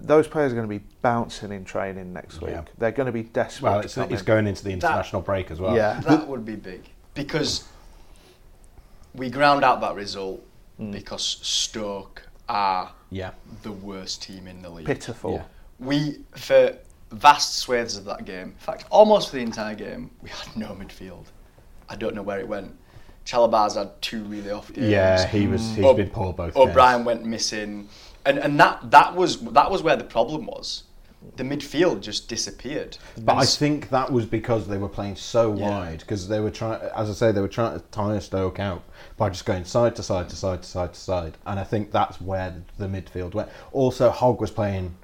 S3: those players are going to be bouncing in training next week.
S1: Yeah.
S3: They're going to be desperate.
S1: Well,
S3: to
S1: it's,
S3: come
S1: it's
S3: in.
S1: going into the international break as well.
S3: Yeah.
S2: That would be big because we ground out that result mm. because Stoke are
S1: Yeah.
S2: the worst team in the league.
S3: pitiful.
S1: Yeah.
S2: We for vast swathes of that game, in fact, almost for the entire game, we had no midfield. I don't know where it went. Chalobah's had two really off games.
S1: Yeah, he was. He's
S2: O-
S1: been poor both.
S2: O'Brien went missing, and and that that was that was where the problem was. The midfield just disappeared.
S1: But I
S2: And s-
S1: think that was because they were playing so
S2: Yeah.
S1: wide. Because they were trying, as I say, they were trying to tire Stoke out by just going side to side to side to side to side. And I think that's where the midfield went. Also, Hogg was playing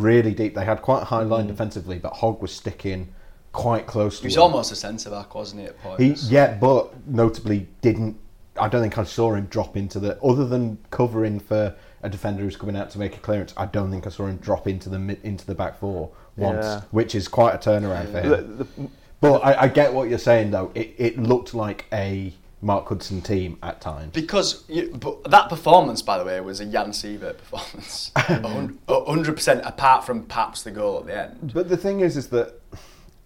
S1: really deep. They had quite a high
S2: Mm.
S1: line defensively, but Hogg was sticking quite close to
S2: He was
S1: him.
S2: almost a centre back, wasn't he? At
S1: He,
S2: points.
S1: yeah, but notably didn't. I don't think I saw him drop into the. Other than covering for a defender who's coming out to make a clearance, I don't think I saw him drop into the into the back four once,
S3: Yeah.
S1: which is quite a turnaround for him.
S3: The- the-
S1: But I, I get what you're saying, though. It, it looked like a Mark Hudson team at times.
S2: Because you, but that performance, by the way, was a Jan Siewert performance. A hundred percent, apart from perhaps the goal at the end.
S1: But the thing is, is that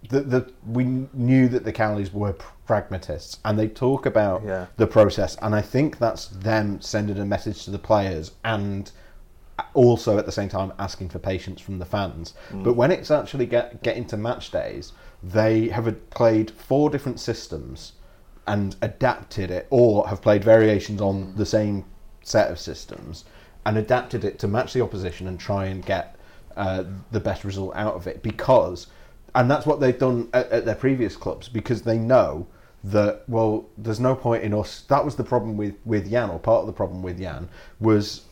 S1: the, the we knew that the Cowleys were pragmatists, and they talk about
S3: Yeah.
S1: the process, and I think that's them sending a message to the players, and also at the same time asking for patience from the fans. Mm. But when it's actually get getting to match days, they have played four different systems and adapted it, or have played variations on the same set of systems and adapted it to match the opposition and try and get uh, the best result out of it. Because, and that's what they've done at, at their previous clubs, because they know that well, there's no point in us. That was the problem with with Jan, or part of the problem with Jan was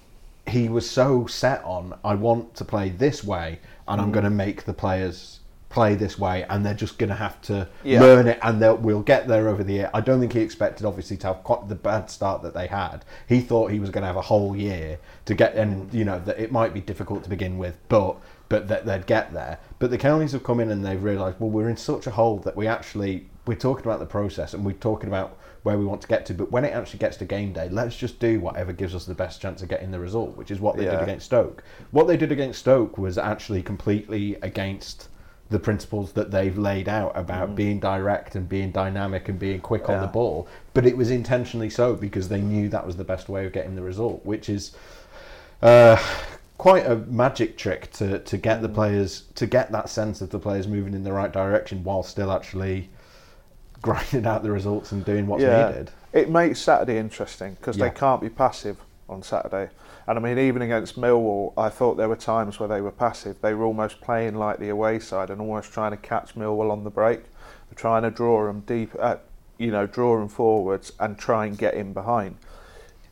S1: he was so set on I want to play this way and
S3: Mm.
S1: I'm going to make the players play this way and they're just going to have to
S3: Yeah.
S1: learn it and we'll get there over the year. I don't think he expected obviously to have quite the bad start that they had. He thought he was going to have a whole year to get and you know that it might be difficult to begin with but but that they'd get there. But the Cowleys have come in and they've realised well we're in such a hole that we actually we're talking about the process and we're talking about where we want to get to. But when it actually gets to game day, let's just do whatever gives us the best chance of getting the result, which is what they did against Stoke. What they did against Stoke was actually completely against the principles that they've laid out about being direct and being dynamic and being quick on the ball. But it was intentionally so because they knew that was the best way of getting the result, which is uh, quite a magic trick to, to get the players to get that sense of the players moving in the right direction while still actually grinding out the results and doing what's needed.
S3: It makes Saturday interesting because
S1: Yeah.
S3: they can't be passive on Saturday. And I mean, even against Millwall, I thought there were times where they were passive. They were almost playing like the away side and almost trying to catch Millwall on the break. They're trying to draw them deep, uh, you know, draw them forwards and try and get in behind.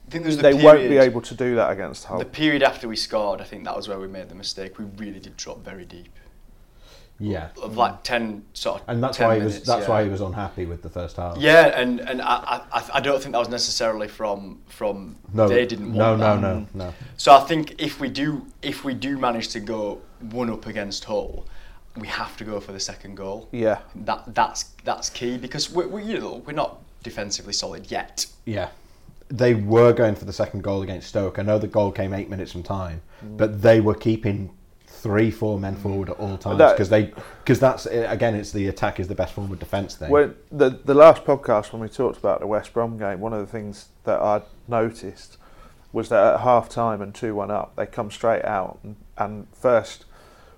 S2: I think there's the
S3: They
S2: period,
S3: won't be able to do that against Hull.
S2: The period after we scored, I think that was where we made the mistake. We really did drop very deep.
S1: Yeah.
S2: Of like ten sort of.
S1: And that's why he was
S2: minutes,
S1: that's
S2: yeah.
S1: why he was unhappy with the first half.
S2: Yeah, and and I, I I don't think that was necessarily from from
S1: No,
S2: they didn't
S1: no,
S2: want
S1: no,
S2: that.
S1: no, mm. no.
S2: So I think if we do if we do manage to go one up against Hull, we have to go for the second goal.
S3: Yeah.
S2: That that's that's key because we we you know we're not defensively solid yet.
S1: Yeah. They were going for the second goal against Stoke. I know the goal came eight minutes from time, mm. but they were keeping three, four men mm. forward at all times because they because that's eh, again it's the attack is the best form of defence thing.
S3: When the the last podcast when we talked about the West Brom game, one of the things that I'd noticed was that at half time and two one up, they come straight out and, and first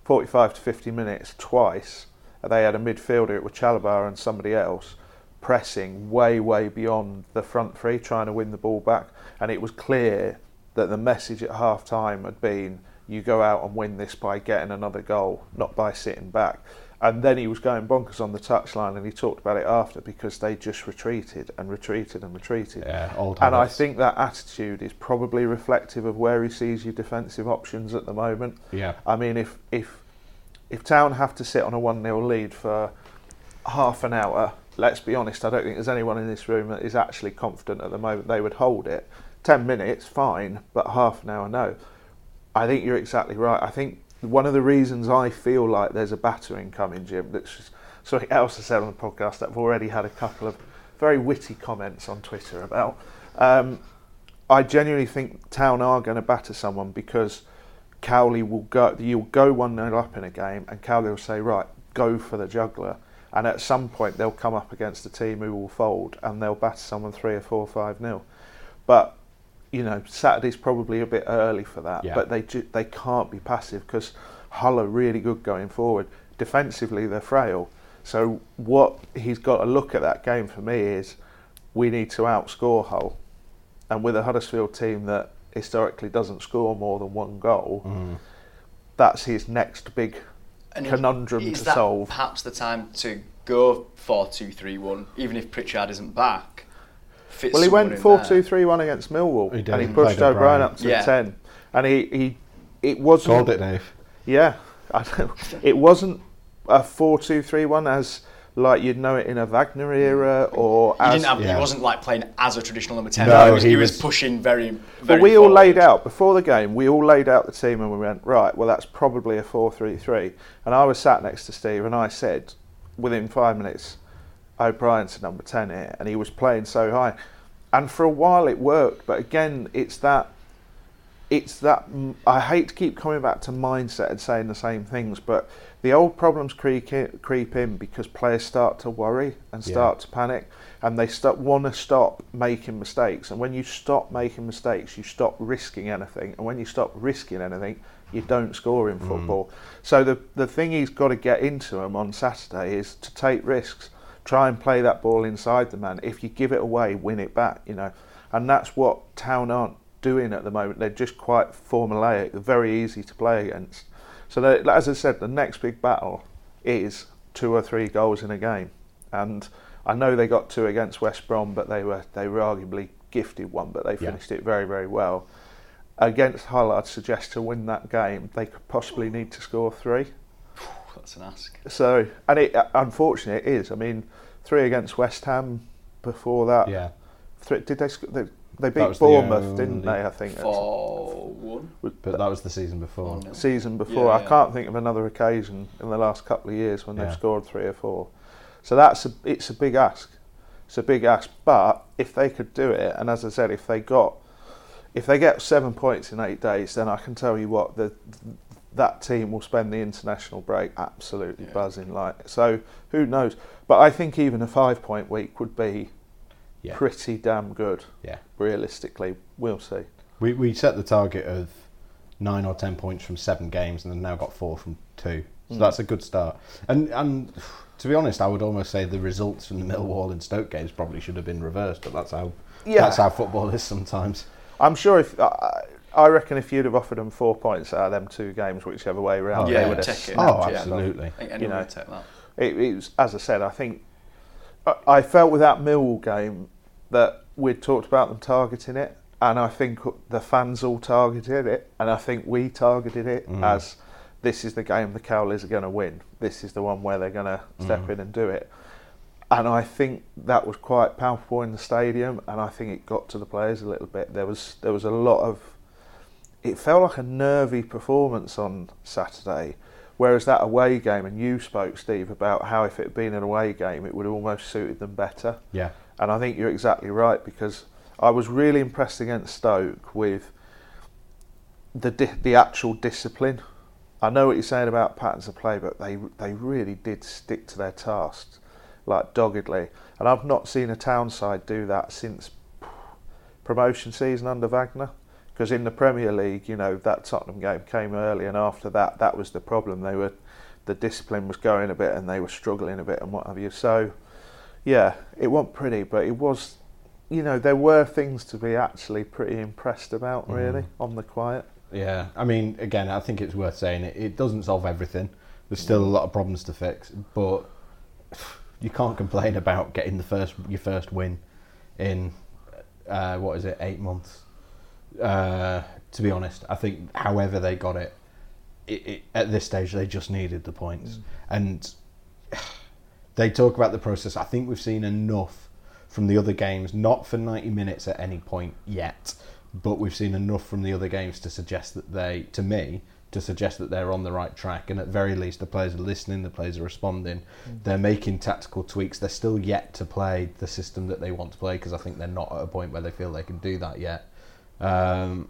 S3: forty five to fifty minutes twice they had a midfielder it was Chalobah and somebody else pressing way way beyond the front three trying to win the ball back and it was clear that the message at half time had been you go out and win this by getting another goal not by sitting back and then he was going bonkers on the touchline and he talked about it after because they just retreated and retreated and retreated
S1: Yeah, old
S3: and I think that attitude is probably reflective of where he sees your defensive options at the moment
S1: Yeah.
S3: I mean if if if Town have to sit on a 1 0 lead for half an hour, let's be honest, I don't think there's anyone in this room that is actually confident at the moment they would hold it. 10 minutes, fine, but half an hour, no. I think you're exactly right. I think one of the reasons I feel like there's a battering coming, Jim, that's something else I said on the podcast I've already had a couple of very witty comments on Twitter about. Um, I genuinely think Town are going to batter someone because Cowley will go. You'll go one 0 up in a game, and Cowley will say, "Right, go for the juggler." And at some point, they'll come up against a team who will fold, and they'll batter someone three or four, five nil. But you know, Saturday's probably a bit early for that.
S1: Yeah.
S3: But they ju- they can't be passive because Hull are really good going forward. Defensively, they're frail. So what he's got to look at that game for me is we need to outscore Hull, and with a Huddersfield team that historically doesn't score more than one goal, mm. that's his next big
S2: And is-
S3: conundrum
S2: is
S3: to
S2: that
S3: solve.
S2: Perhaps the time to go 4-2-3-1, even if Pritchard isn't back. Fit
S3: Well, he went
S2: in
S3: four
S2: there.
S3: two three one against Millwall,
S1: He did.
S3: and he
S1: He
S3: pushed O'Brien
S1: O'Brien.
S3: up to
S2: Yeah.
S3: ten, and he, he it wasn't
S1: Called it, Dave.
S3: Yeah, I don't, it wasn't a four-two-three-one as like you'd know it in a Wagner era or
S2: He
S3: as.
S2: didn't have.
S1: yeah.
S2: He wasn't like playing as a traditional number ten.
S1: No,
S2: he was,
S1: he
S2: he was
S1: was-
S2: pushing very. very
S3: but we all laid out before the game. We all laid out the team and we went right. Well, that's probably a four-three-three. And I was sat next to Steve and I said, within five minutes, O'Brien's to number ten here, and he was playing so high. And for a while it worked, but again, it's that it's that mm, I hate to keep coming back to mindset and saying the same things, but the old problems creep in, creep in because players start to worry and
S1: Yeah.
S3: start to panic, and they start want to stop making mistakes. And when you stop making mistakes, you stop risking anything, and when you stop risking anything, you don't score in football. So the the thing he's got to get into him on Saturday is to take risks, try and play that ball inside the man. If you give it away, win it back. You know, and that's what Town aren't doing at the moment. They're just quite formulaic. They're very easy to play against. So they, as I said, the next big battle is two or three goals in a game, and I know they got two against West Brom, but they were they were arguably gifted one, but they
S1: Yeah.
S3: finished it very very well. Against Hull, I'd suggest to win that game, they could possibly need to score three.
S2: That's an ask.
S3: So, and it uh, unfortunately it is. I mean, three against West Ham before that.
S1: Yeah.
S3: Three, did they? They, they beat
S1: was the
S3: Bournemouth, didn't they? I think
S2: Four one.
S1: But that was the season before.
S2: One nil.
S3: season before.
S2: Yeah,
S3: I
S2: yeah.
S3: can't think of another occasion in the last couple of years when
S1: Yeah.
S3: they've scored three or four. So that's a, it's a big ask. It's a big ask. But if they could do it, and as I said, if they got, if they get seven points in eight days, then I can tell you what the that team will spend the international break absolutely
S2: Yeah.
S3: buzzing. Like so, who knows? But I think even a five point week would be
S1: Yeah.
S3: pretty damn good.
S1: Yeah.
S3: Realistically, we'll see.
S1: We we set the target of nine or ten points from seven games, and have now got four from two. So
S3: Mm.
S1: that's a good start. And and to be honest, I would almost say the results from the Millwall and Stoke games probably should have been reversed. But that's how
S3: Yeah.
S1: that's how football is sometimes.
S3: I'm sure if I, I reckon if you'd have offered them four points out of them two games, whichever way around,
S1: Oh,
S3: they would have
S2: take it.
S1: Oh,
S3: it.
S1: absolutely.
S2: I think anyone
S3: You know.
S2: would take that.
S3: It, it was, as I said, I think I, I felt with that Millwall game that we'd talked about them targeting it, and I think the fans all targeted it, and I think we targeted it
S1: Mm.
S3: as this is the game the Cowleys are going to win. This is the one where they're going to step
S1: Mm.
S3: in and do it. And I think that was quite palpable in the stadium, and I think it got to the players a little bit. There was there was a lot of it felt like a nervy performance on Saturday. Whereas that away game, and you spoke, Steve, about how if it had been an away game, it would have almost suited them better.
S1: Yeah.
S3: And I think you're exactly right because I was really impressed against Stoke with the di- the actual discipline. I know what you're saying about patterns of play, but they they really did stick to their tasks like doggedly. And I've not seen a town side do that since promotion season under Wagner. Because in the Premier League, you know that Tottenham game came early, and after that, that was the problem. They were the discipline was going a bit, and they were struggling a bit, and what have you. So, yeah, it wasn't pretty, but it was, you know, there were things to be actually pretty impressed about, really, on the quiet.
S1: Yeah, I mean, again, I think it's worth saying it. It doesn't solve everything. There's still a lot of problems to fix, but you can't complain about getting the first your first win in uh, what is it, eight months. Uh, to be honest, I think however they got it, it, it, at this stage they just needed the points, and they talk about the process. I think we've seen enough from the other games, not for 90 minutes at any point yet, but we've seen enough from the other games to suggest that they, to me, to suggest that they're on the right track. And at very least, the players are listening, the players are responding, they're making tactical tweaks. They're still yet to play the system that they want to play because I think they're not at a point where they feel they can do that yet. Um,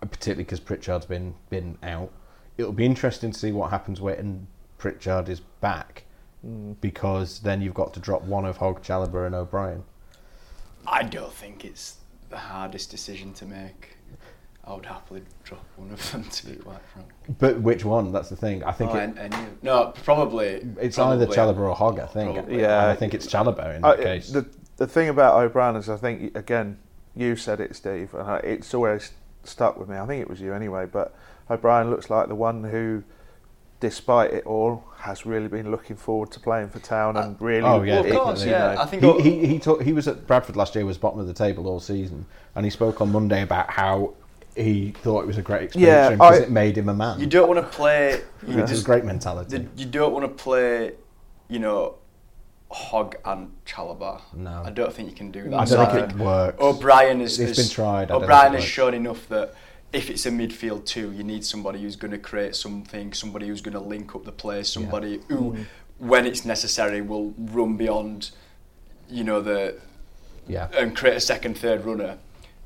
S1: particularly because Pritchard's been been out. It'll be interesting to see what happens when Pritchard is back, because then you've got to drop one of Hogg, Chalobah, and O'Brien.
S2: I don't think it's the hardest decision to make. I would happily drop one of them to be quite frank.
S1: But which one? That's the thing. I think
S2: Oh,
S1: it,
S2: and, and you- no, probably.
S1: it's
S2: probably,
S1: either Chalobah or Hogg. I think.
S2: Probably.
S3: Yeah.
S1: And I think it's Chalobah in
S3: I-
S1: that case.
S3: the the thing about O'Brien is, I think again, you said it, Steve, and I, it's always stuck with me. I think it was you anyway, but O'Brien looks like the one who, despite it all, has really been looking forward to playing for Town and uh, really.
S1: Oh yeah,
S2: Well, of course,
S1: definitely.
S2: yeah. I think
S1: he, he, he, talk, he was at Bradford last year, was bottom of the table all season, and he spoke on Monday about how he thought it was a great experience
S3: Yeah,
S1: because
S3: I-
S1: it made him a man.
S2: You don't want to play. You
S1: It was
S2: just
S1: a great mentality.
S2: the, you don't want to play. You know, Hogg and Chalobah.
S1: No.
S2: I don't think you can do that.
S1: I don't
S2: So
S1: think it works.
S2: O'Brien has,
S1: It's
S2: has-
S1: been tried, I
S2: O'Brien has shown enough that if it's a midfield two, you need somebody who's going to create something, somebody who's going to link up the play, somebody who, mm. when it's necessary, will run beyond, you know, the
S1: yeah.
S2: and create a second, third runner.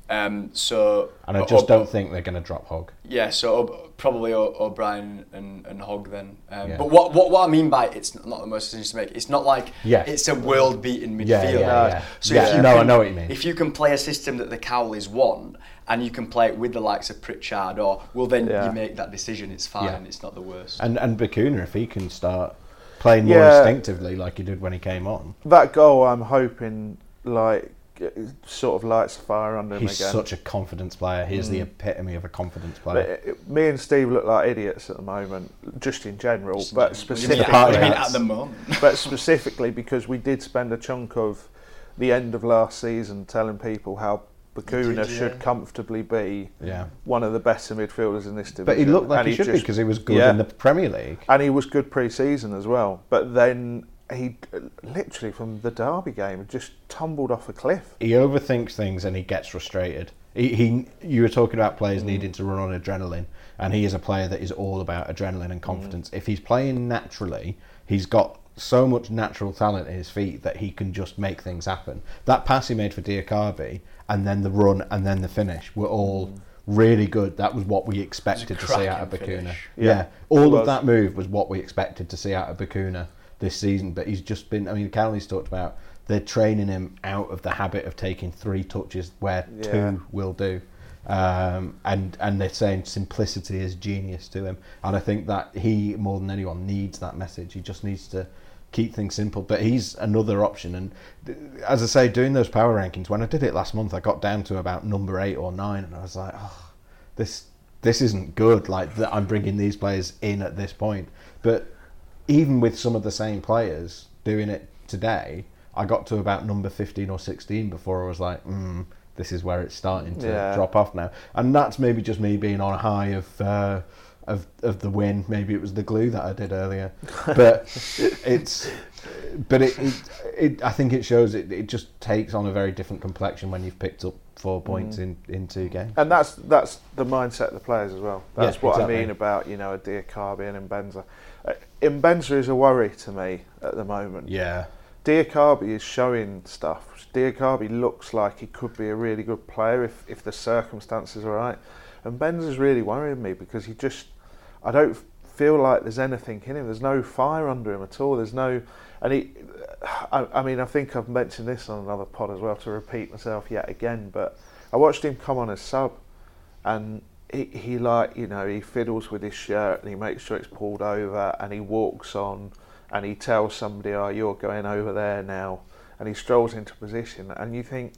S2: Um, so
S1: And I just
S2: O-
S1: don't think they're going to drop Hogg.
S2: yeah, so O- probably o- O'Brien and, and Hogg then. Um,
S1: Yeah.
S2: But what, what what I mean by it's not the most decision to make. It's not like
S1: Yeah.
S2: it's a world beating midfield.
S1: Yeah, yeah, yeah.
S2: So
S1: Yeah,
S2: if you
S1: no, I
S2: can,
S1: know what you mean.
S2: If you can play a system that the Cowleys won, and you can play it with the likes of Pritchard, or well, then
S3: Yeah.
S2: you make that decision. It's fine.
S1: Yeah.
S2: It's not the worst.
S1: And and Bacuna, if he can start playing more
S3: Yeah.
S1: instinctively like he did when he came on,
S3: That goal, I'm hoping, like, sort of lights a fire under him
S1: he's
S3: again.
S1: such a confidence player. He's
S2: Mm.
S1: the epitome of a confidence player.
S3: it- it- me and Steve look like idiots at the moment, just in general,
S2: Just
S3: but
S2: general. What do you mean-
S3: specifically,
S2: you mean at the moment?
S3: but specifically because we did spend a chunk of the end of last season telling people how Bacuna
S2: did, yeah.
S3: should comfortably be
S1: Yeah.
S3: one of the better midfielders in this division.
S1: But he looked like
S3: And
S1: he should be because he was good
S3: yeah.
S1: in the Premier League.
S3: and he was good pre-season as well. But then he literally from the Derby game just tumbled off a cliff.
S1: He overthinks things and he gets frustrated. He, he you were talking about players mm. needing to run on adrenaline, and he is a player that is all about adrenaline and mm. confidence. If he's playing naturally, he's got so much natural talent in his feet that he can just make things happen. That pass he made for Diakhaby, and then the run, and then the finish were all mm. really good. That was what we expected to see out of
S2: Bacuna.
S1: Yeah,
S3: Yeah,
S1: all of that move was what we expected to see out of Bacuna this season. But he's just been. I mean, Cowley's talked about they're training him out of the habit of taking three touches where
S3: Yeah.
S1: two will do. Um, and and they're saying simplicity is genius to him, and I think that he more than anyone needs that message. He just needs to keep things simple. But he's another option, and th- as I say, doing those power rankings when I did it last month, I got down to about number eight or nine, and I was like, oh, this this isn't good. Like that, I'm bringing these players in at this point. But even with some of the same players doing it today, I got to about number 15 or 16 before I was like, mm, this is where it's starting to
S3: Yeah.
S1: drop off now. And that's maybe just me being on a high of. Uh, of, of the win, maybe it was the glue that I did earlier, but it's, but it, it, it I think it shows it, it just takes on a very different complexion when you've picked up four points in, in two games.
S3: And that's that's the mindset of the players as well. That's
S1: Yeah,
S3: what
S1: exactly.
S3: I mean about you know a Diakhaby and Mbenza. Uh, Mbenza is a worry to me at the moment.
S1: Yeah,
S3: Diakhaby is showing stuff. Diakhaby looks like he could be a really good player if, if the circumstances are right. Mbenza's really worrying me because he just, I don't feel like there's anything in him. There's no fire under him at all. There's no, and he, I, I mean, I think I've mentioned this on another pod as well to repeat myself yet again. But I watched him come on as sub, and he, he like you know he fiddles with his shirt and he makes sure it's pulled over and he walks on and he tells somebody oh you're going over there now and he strolls into position. And you think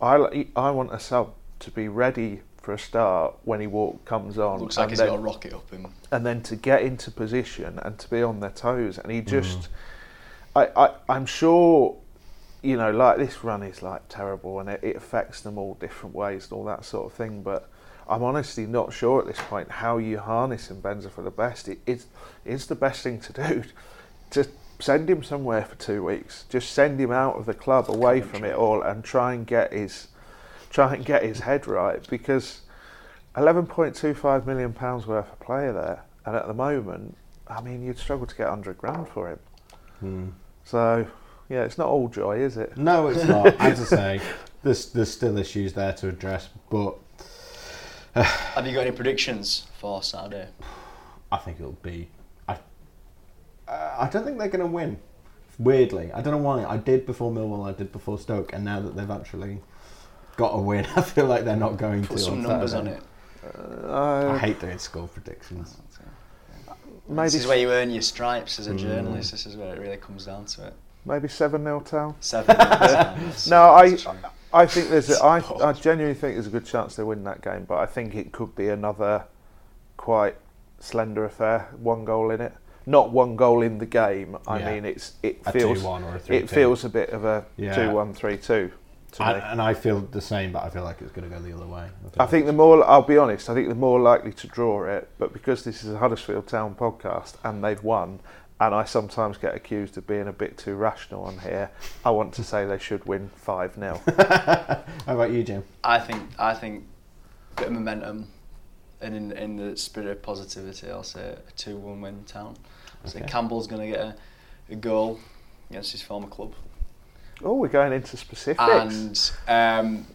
S3: I I want a sub to be ready for a start when he walk comes on
S2: Looks like
S3: and
S2: he's
S3: then,
S2: got a rocket up him.
S3: and then to get into position and to be on their toes. And he mm-hmm. just I, I I'm sure you know like this run is like terrible and it, it affects them all different ways and all that sort of thing but I'm honestly not sure at this point how you harness Mbenza for the best it is it's the best thing to do to send him somewhere for two weeks just send him out of the club away from it all and try and get his try and get his head right because 11.25 million pounds worth of player there, and at the moment, I mean, you'd struggle to get 100 grand for him.
S1: Hmm.
S3: So, yeah, it's not all joy, is it?
S1: No, it's not. As I say, there's there's still issues there to address, but
S2: Have you got any predictions for Saturday?
S1: I think it'll be. I uh, I don't think they're going to win. Weirdly, I don't know why. I did before Millwall, I did before Stoke, and now that they've actually got a win, I feel like they're not going
S2: Put
S1: to.
S2: some
S1: on
S2: numbers on it.
S3: Uh,
S1: I hate doing score predictions.
S3: maybe
S2: This is where you earn your stripes as a
S1: Mm.
S2: journalist. This is where it really comes down to it.
S3: maybe 7 0 town.
S2: Seven. minutes.
S3: No, I
S2: That's true.
S3: I think there's a, I. I genuinely think there's a good chance they win that game, but I think it could be another quite slender affair. One goal in it, not one goal in the game. I
S1: Yeah.
S3: mean, it's it
S1: A
S3: feels
S1: 2-1 or a
S3: it feels a bit of a
S1: Yeah.
S3: two one three two. to
S1: And, and I feel the same, but I feel like it's going to go the other way.
S3: I think the more I'll be honest, I think the more likely to draw it, but because this is a Huddersfield Town podcast and they've won, and I sometimes get accused of being a bit too rational on here, I want to say they should win five 0
S1: How about you, Jim?
S2: I think I think bit of momentum, and in in the spirit of positivity, I'll say a two-one win town. So
S1: Okay.
S2: Campbell's going to get a, a goal against his former club,
S3: Oh, we're going into specifics.
S2: and um,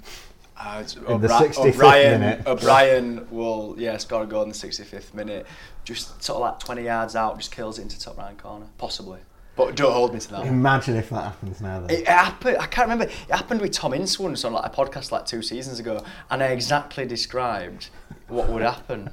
S2: uh, it's
S1: In the 65th
S2: O'Brien,
S1: minute.
S2: O'Brien will yeah score a goal in the 65th minute, just sort of like 20 yards out, just kills it into top right corner, possibly. But don't hold me to that.
S1: Imagine if that happens now. Then.
S2: It, it happened. I can't remember. It happened with Tom Ince once on like a podcast like two seasons ago, and I exactly described what would happen.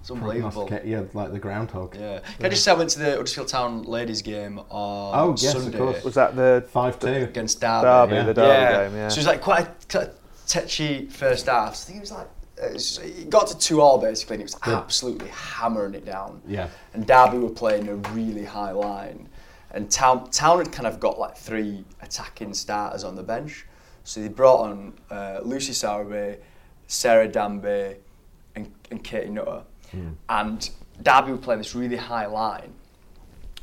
S2: It's unbelievable.
S1: Prognosticate- Yeah, like the groundhog.
S2: Yeah. Can I just say I went to the Huddersfield Town ladies game on
S1: Oh, yes, of course.
S3: was that the
S1: Five two.
S2: against Derby.
S3: Derby,
S1: yeah.
S3: the Derby game? Yeah.
S2: So it was like quite a, quite a tetchy first half. So I think it was like it, got to two all basically, and it was absolutely hammering it down.
S1: Yeah.
S2: And Derby were playing a really high line, and Town Town had kind of got like three attacking starters on the bench. So they brought on uh, Lucy Sowerby, Sarah Danby, and, and Katie Nutter. And Derby were playing this really high line,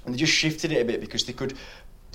S2: and they just shifted it a bit because they could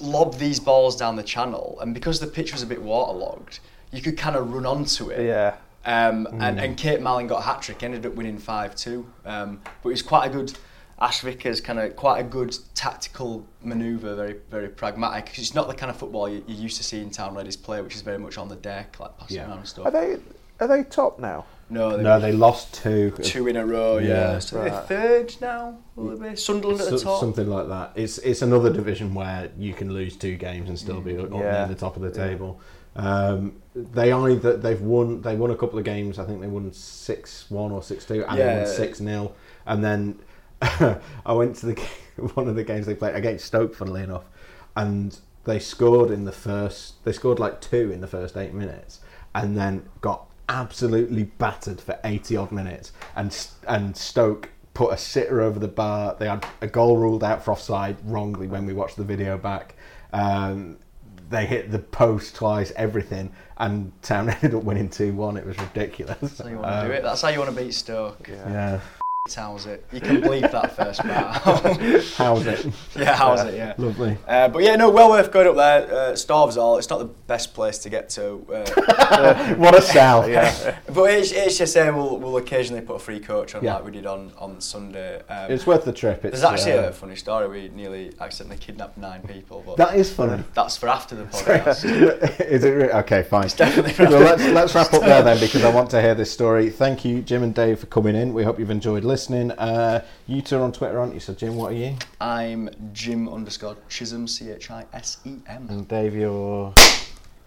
S2: lob these balls down the channel, and because the pitch was a bit waterlogged, you could kind of run onto it.
S3: Yeah.
S2: Um, and, and Kate Mallon got a hat trick, ended up winning 5 2. Um, but it was quite a good, Ash Vickers kind of quite a good tactical manoeuvre, very very pragmatic. 'cause it's not the kind of football you, you're used to seeing Town Ladies play, which is very much on the deck, like passing
S1: Yeah.
S2: around and stuff.
S3: Are they are they top now?
S2: no, they
S1: No, they lost two.
S2: two in a row, yeah.
S1: Yeah.
S2: so they're third now, will they be? Sunderland at the top.
S1: something like that. It's it's another division where you can lose two games and still be up
S3: Yeah.
S1: near the top of the table. Um, they either they've won they won a couple of games. I think they won six one or six two, and they won six 0 And then I went to the ga- one of the games they played against Stoke, funnily enough, and they scored in the first. They scored like two in the first eight minutes, and then got absolutely battered for eighty odd minutes, and and Stoke put a sitter over the bar. They had a goal ruled out for offside wrongly when we watched the video back. Um, they hit the post twice, everything, and Town ended up winning two one. It was ridiculous.
S2: That's how you want to do it. That's how you want to beat Stoke.
S1: Yeah.
S2: How's it? You can bleep that first part.
S1: How's it?
S2: yeah, how's it? Yeah.
S1: Lovely.
S2: Uh, but yeah, no, well worth going up there. Uh, Starves all. It's not the best place to get to, uh,
S1: What a sell.
S3: Yeah.
S2: but H- HSA will will occasionally put a free coach on,
S1: Yeah.
S2: like we did on on Sunday. Um,
S1: It's worth the trip. It's,
S2: there's actually
S1: uh,
S2: a funny story. We nearly accidentally kidnapped nine people, but
S1: That is funny.
S2: that's for after the podcast.
S1: is it re- okay? Fine.
S2: definitely
S1: well, let's let's wrap up there then because I want to hear this story. Thank you, Jim and Dave, for coming in. We hope you've enjoyed listening. Uh, you two are on Twitter, aren't you? So, Jim, what are you?
S2: I'm Jim underscore Chisem C H I S E M.
S1: And Dave, you're.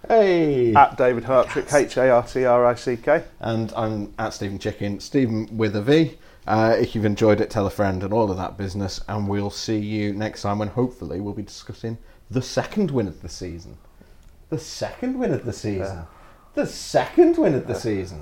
S1: Hey.
S3: At David Hartrick, H A R T R I C K.
S1: and I'm at Steven Chicken, Steven with a V. Uh, if you've enjoyed it, tell a friend and all of that business. And we'll see you next time when hopefully we'll be discussing the second win of the season. The second win of the season. The second win of the season.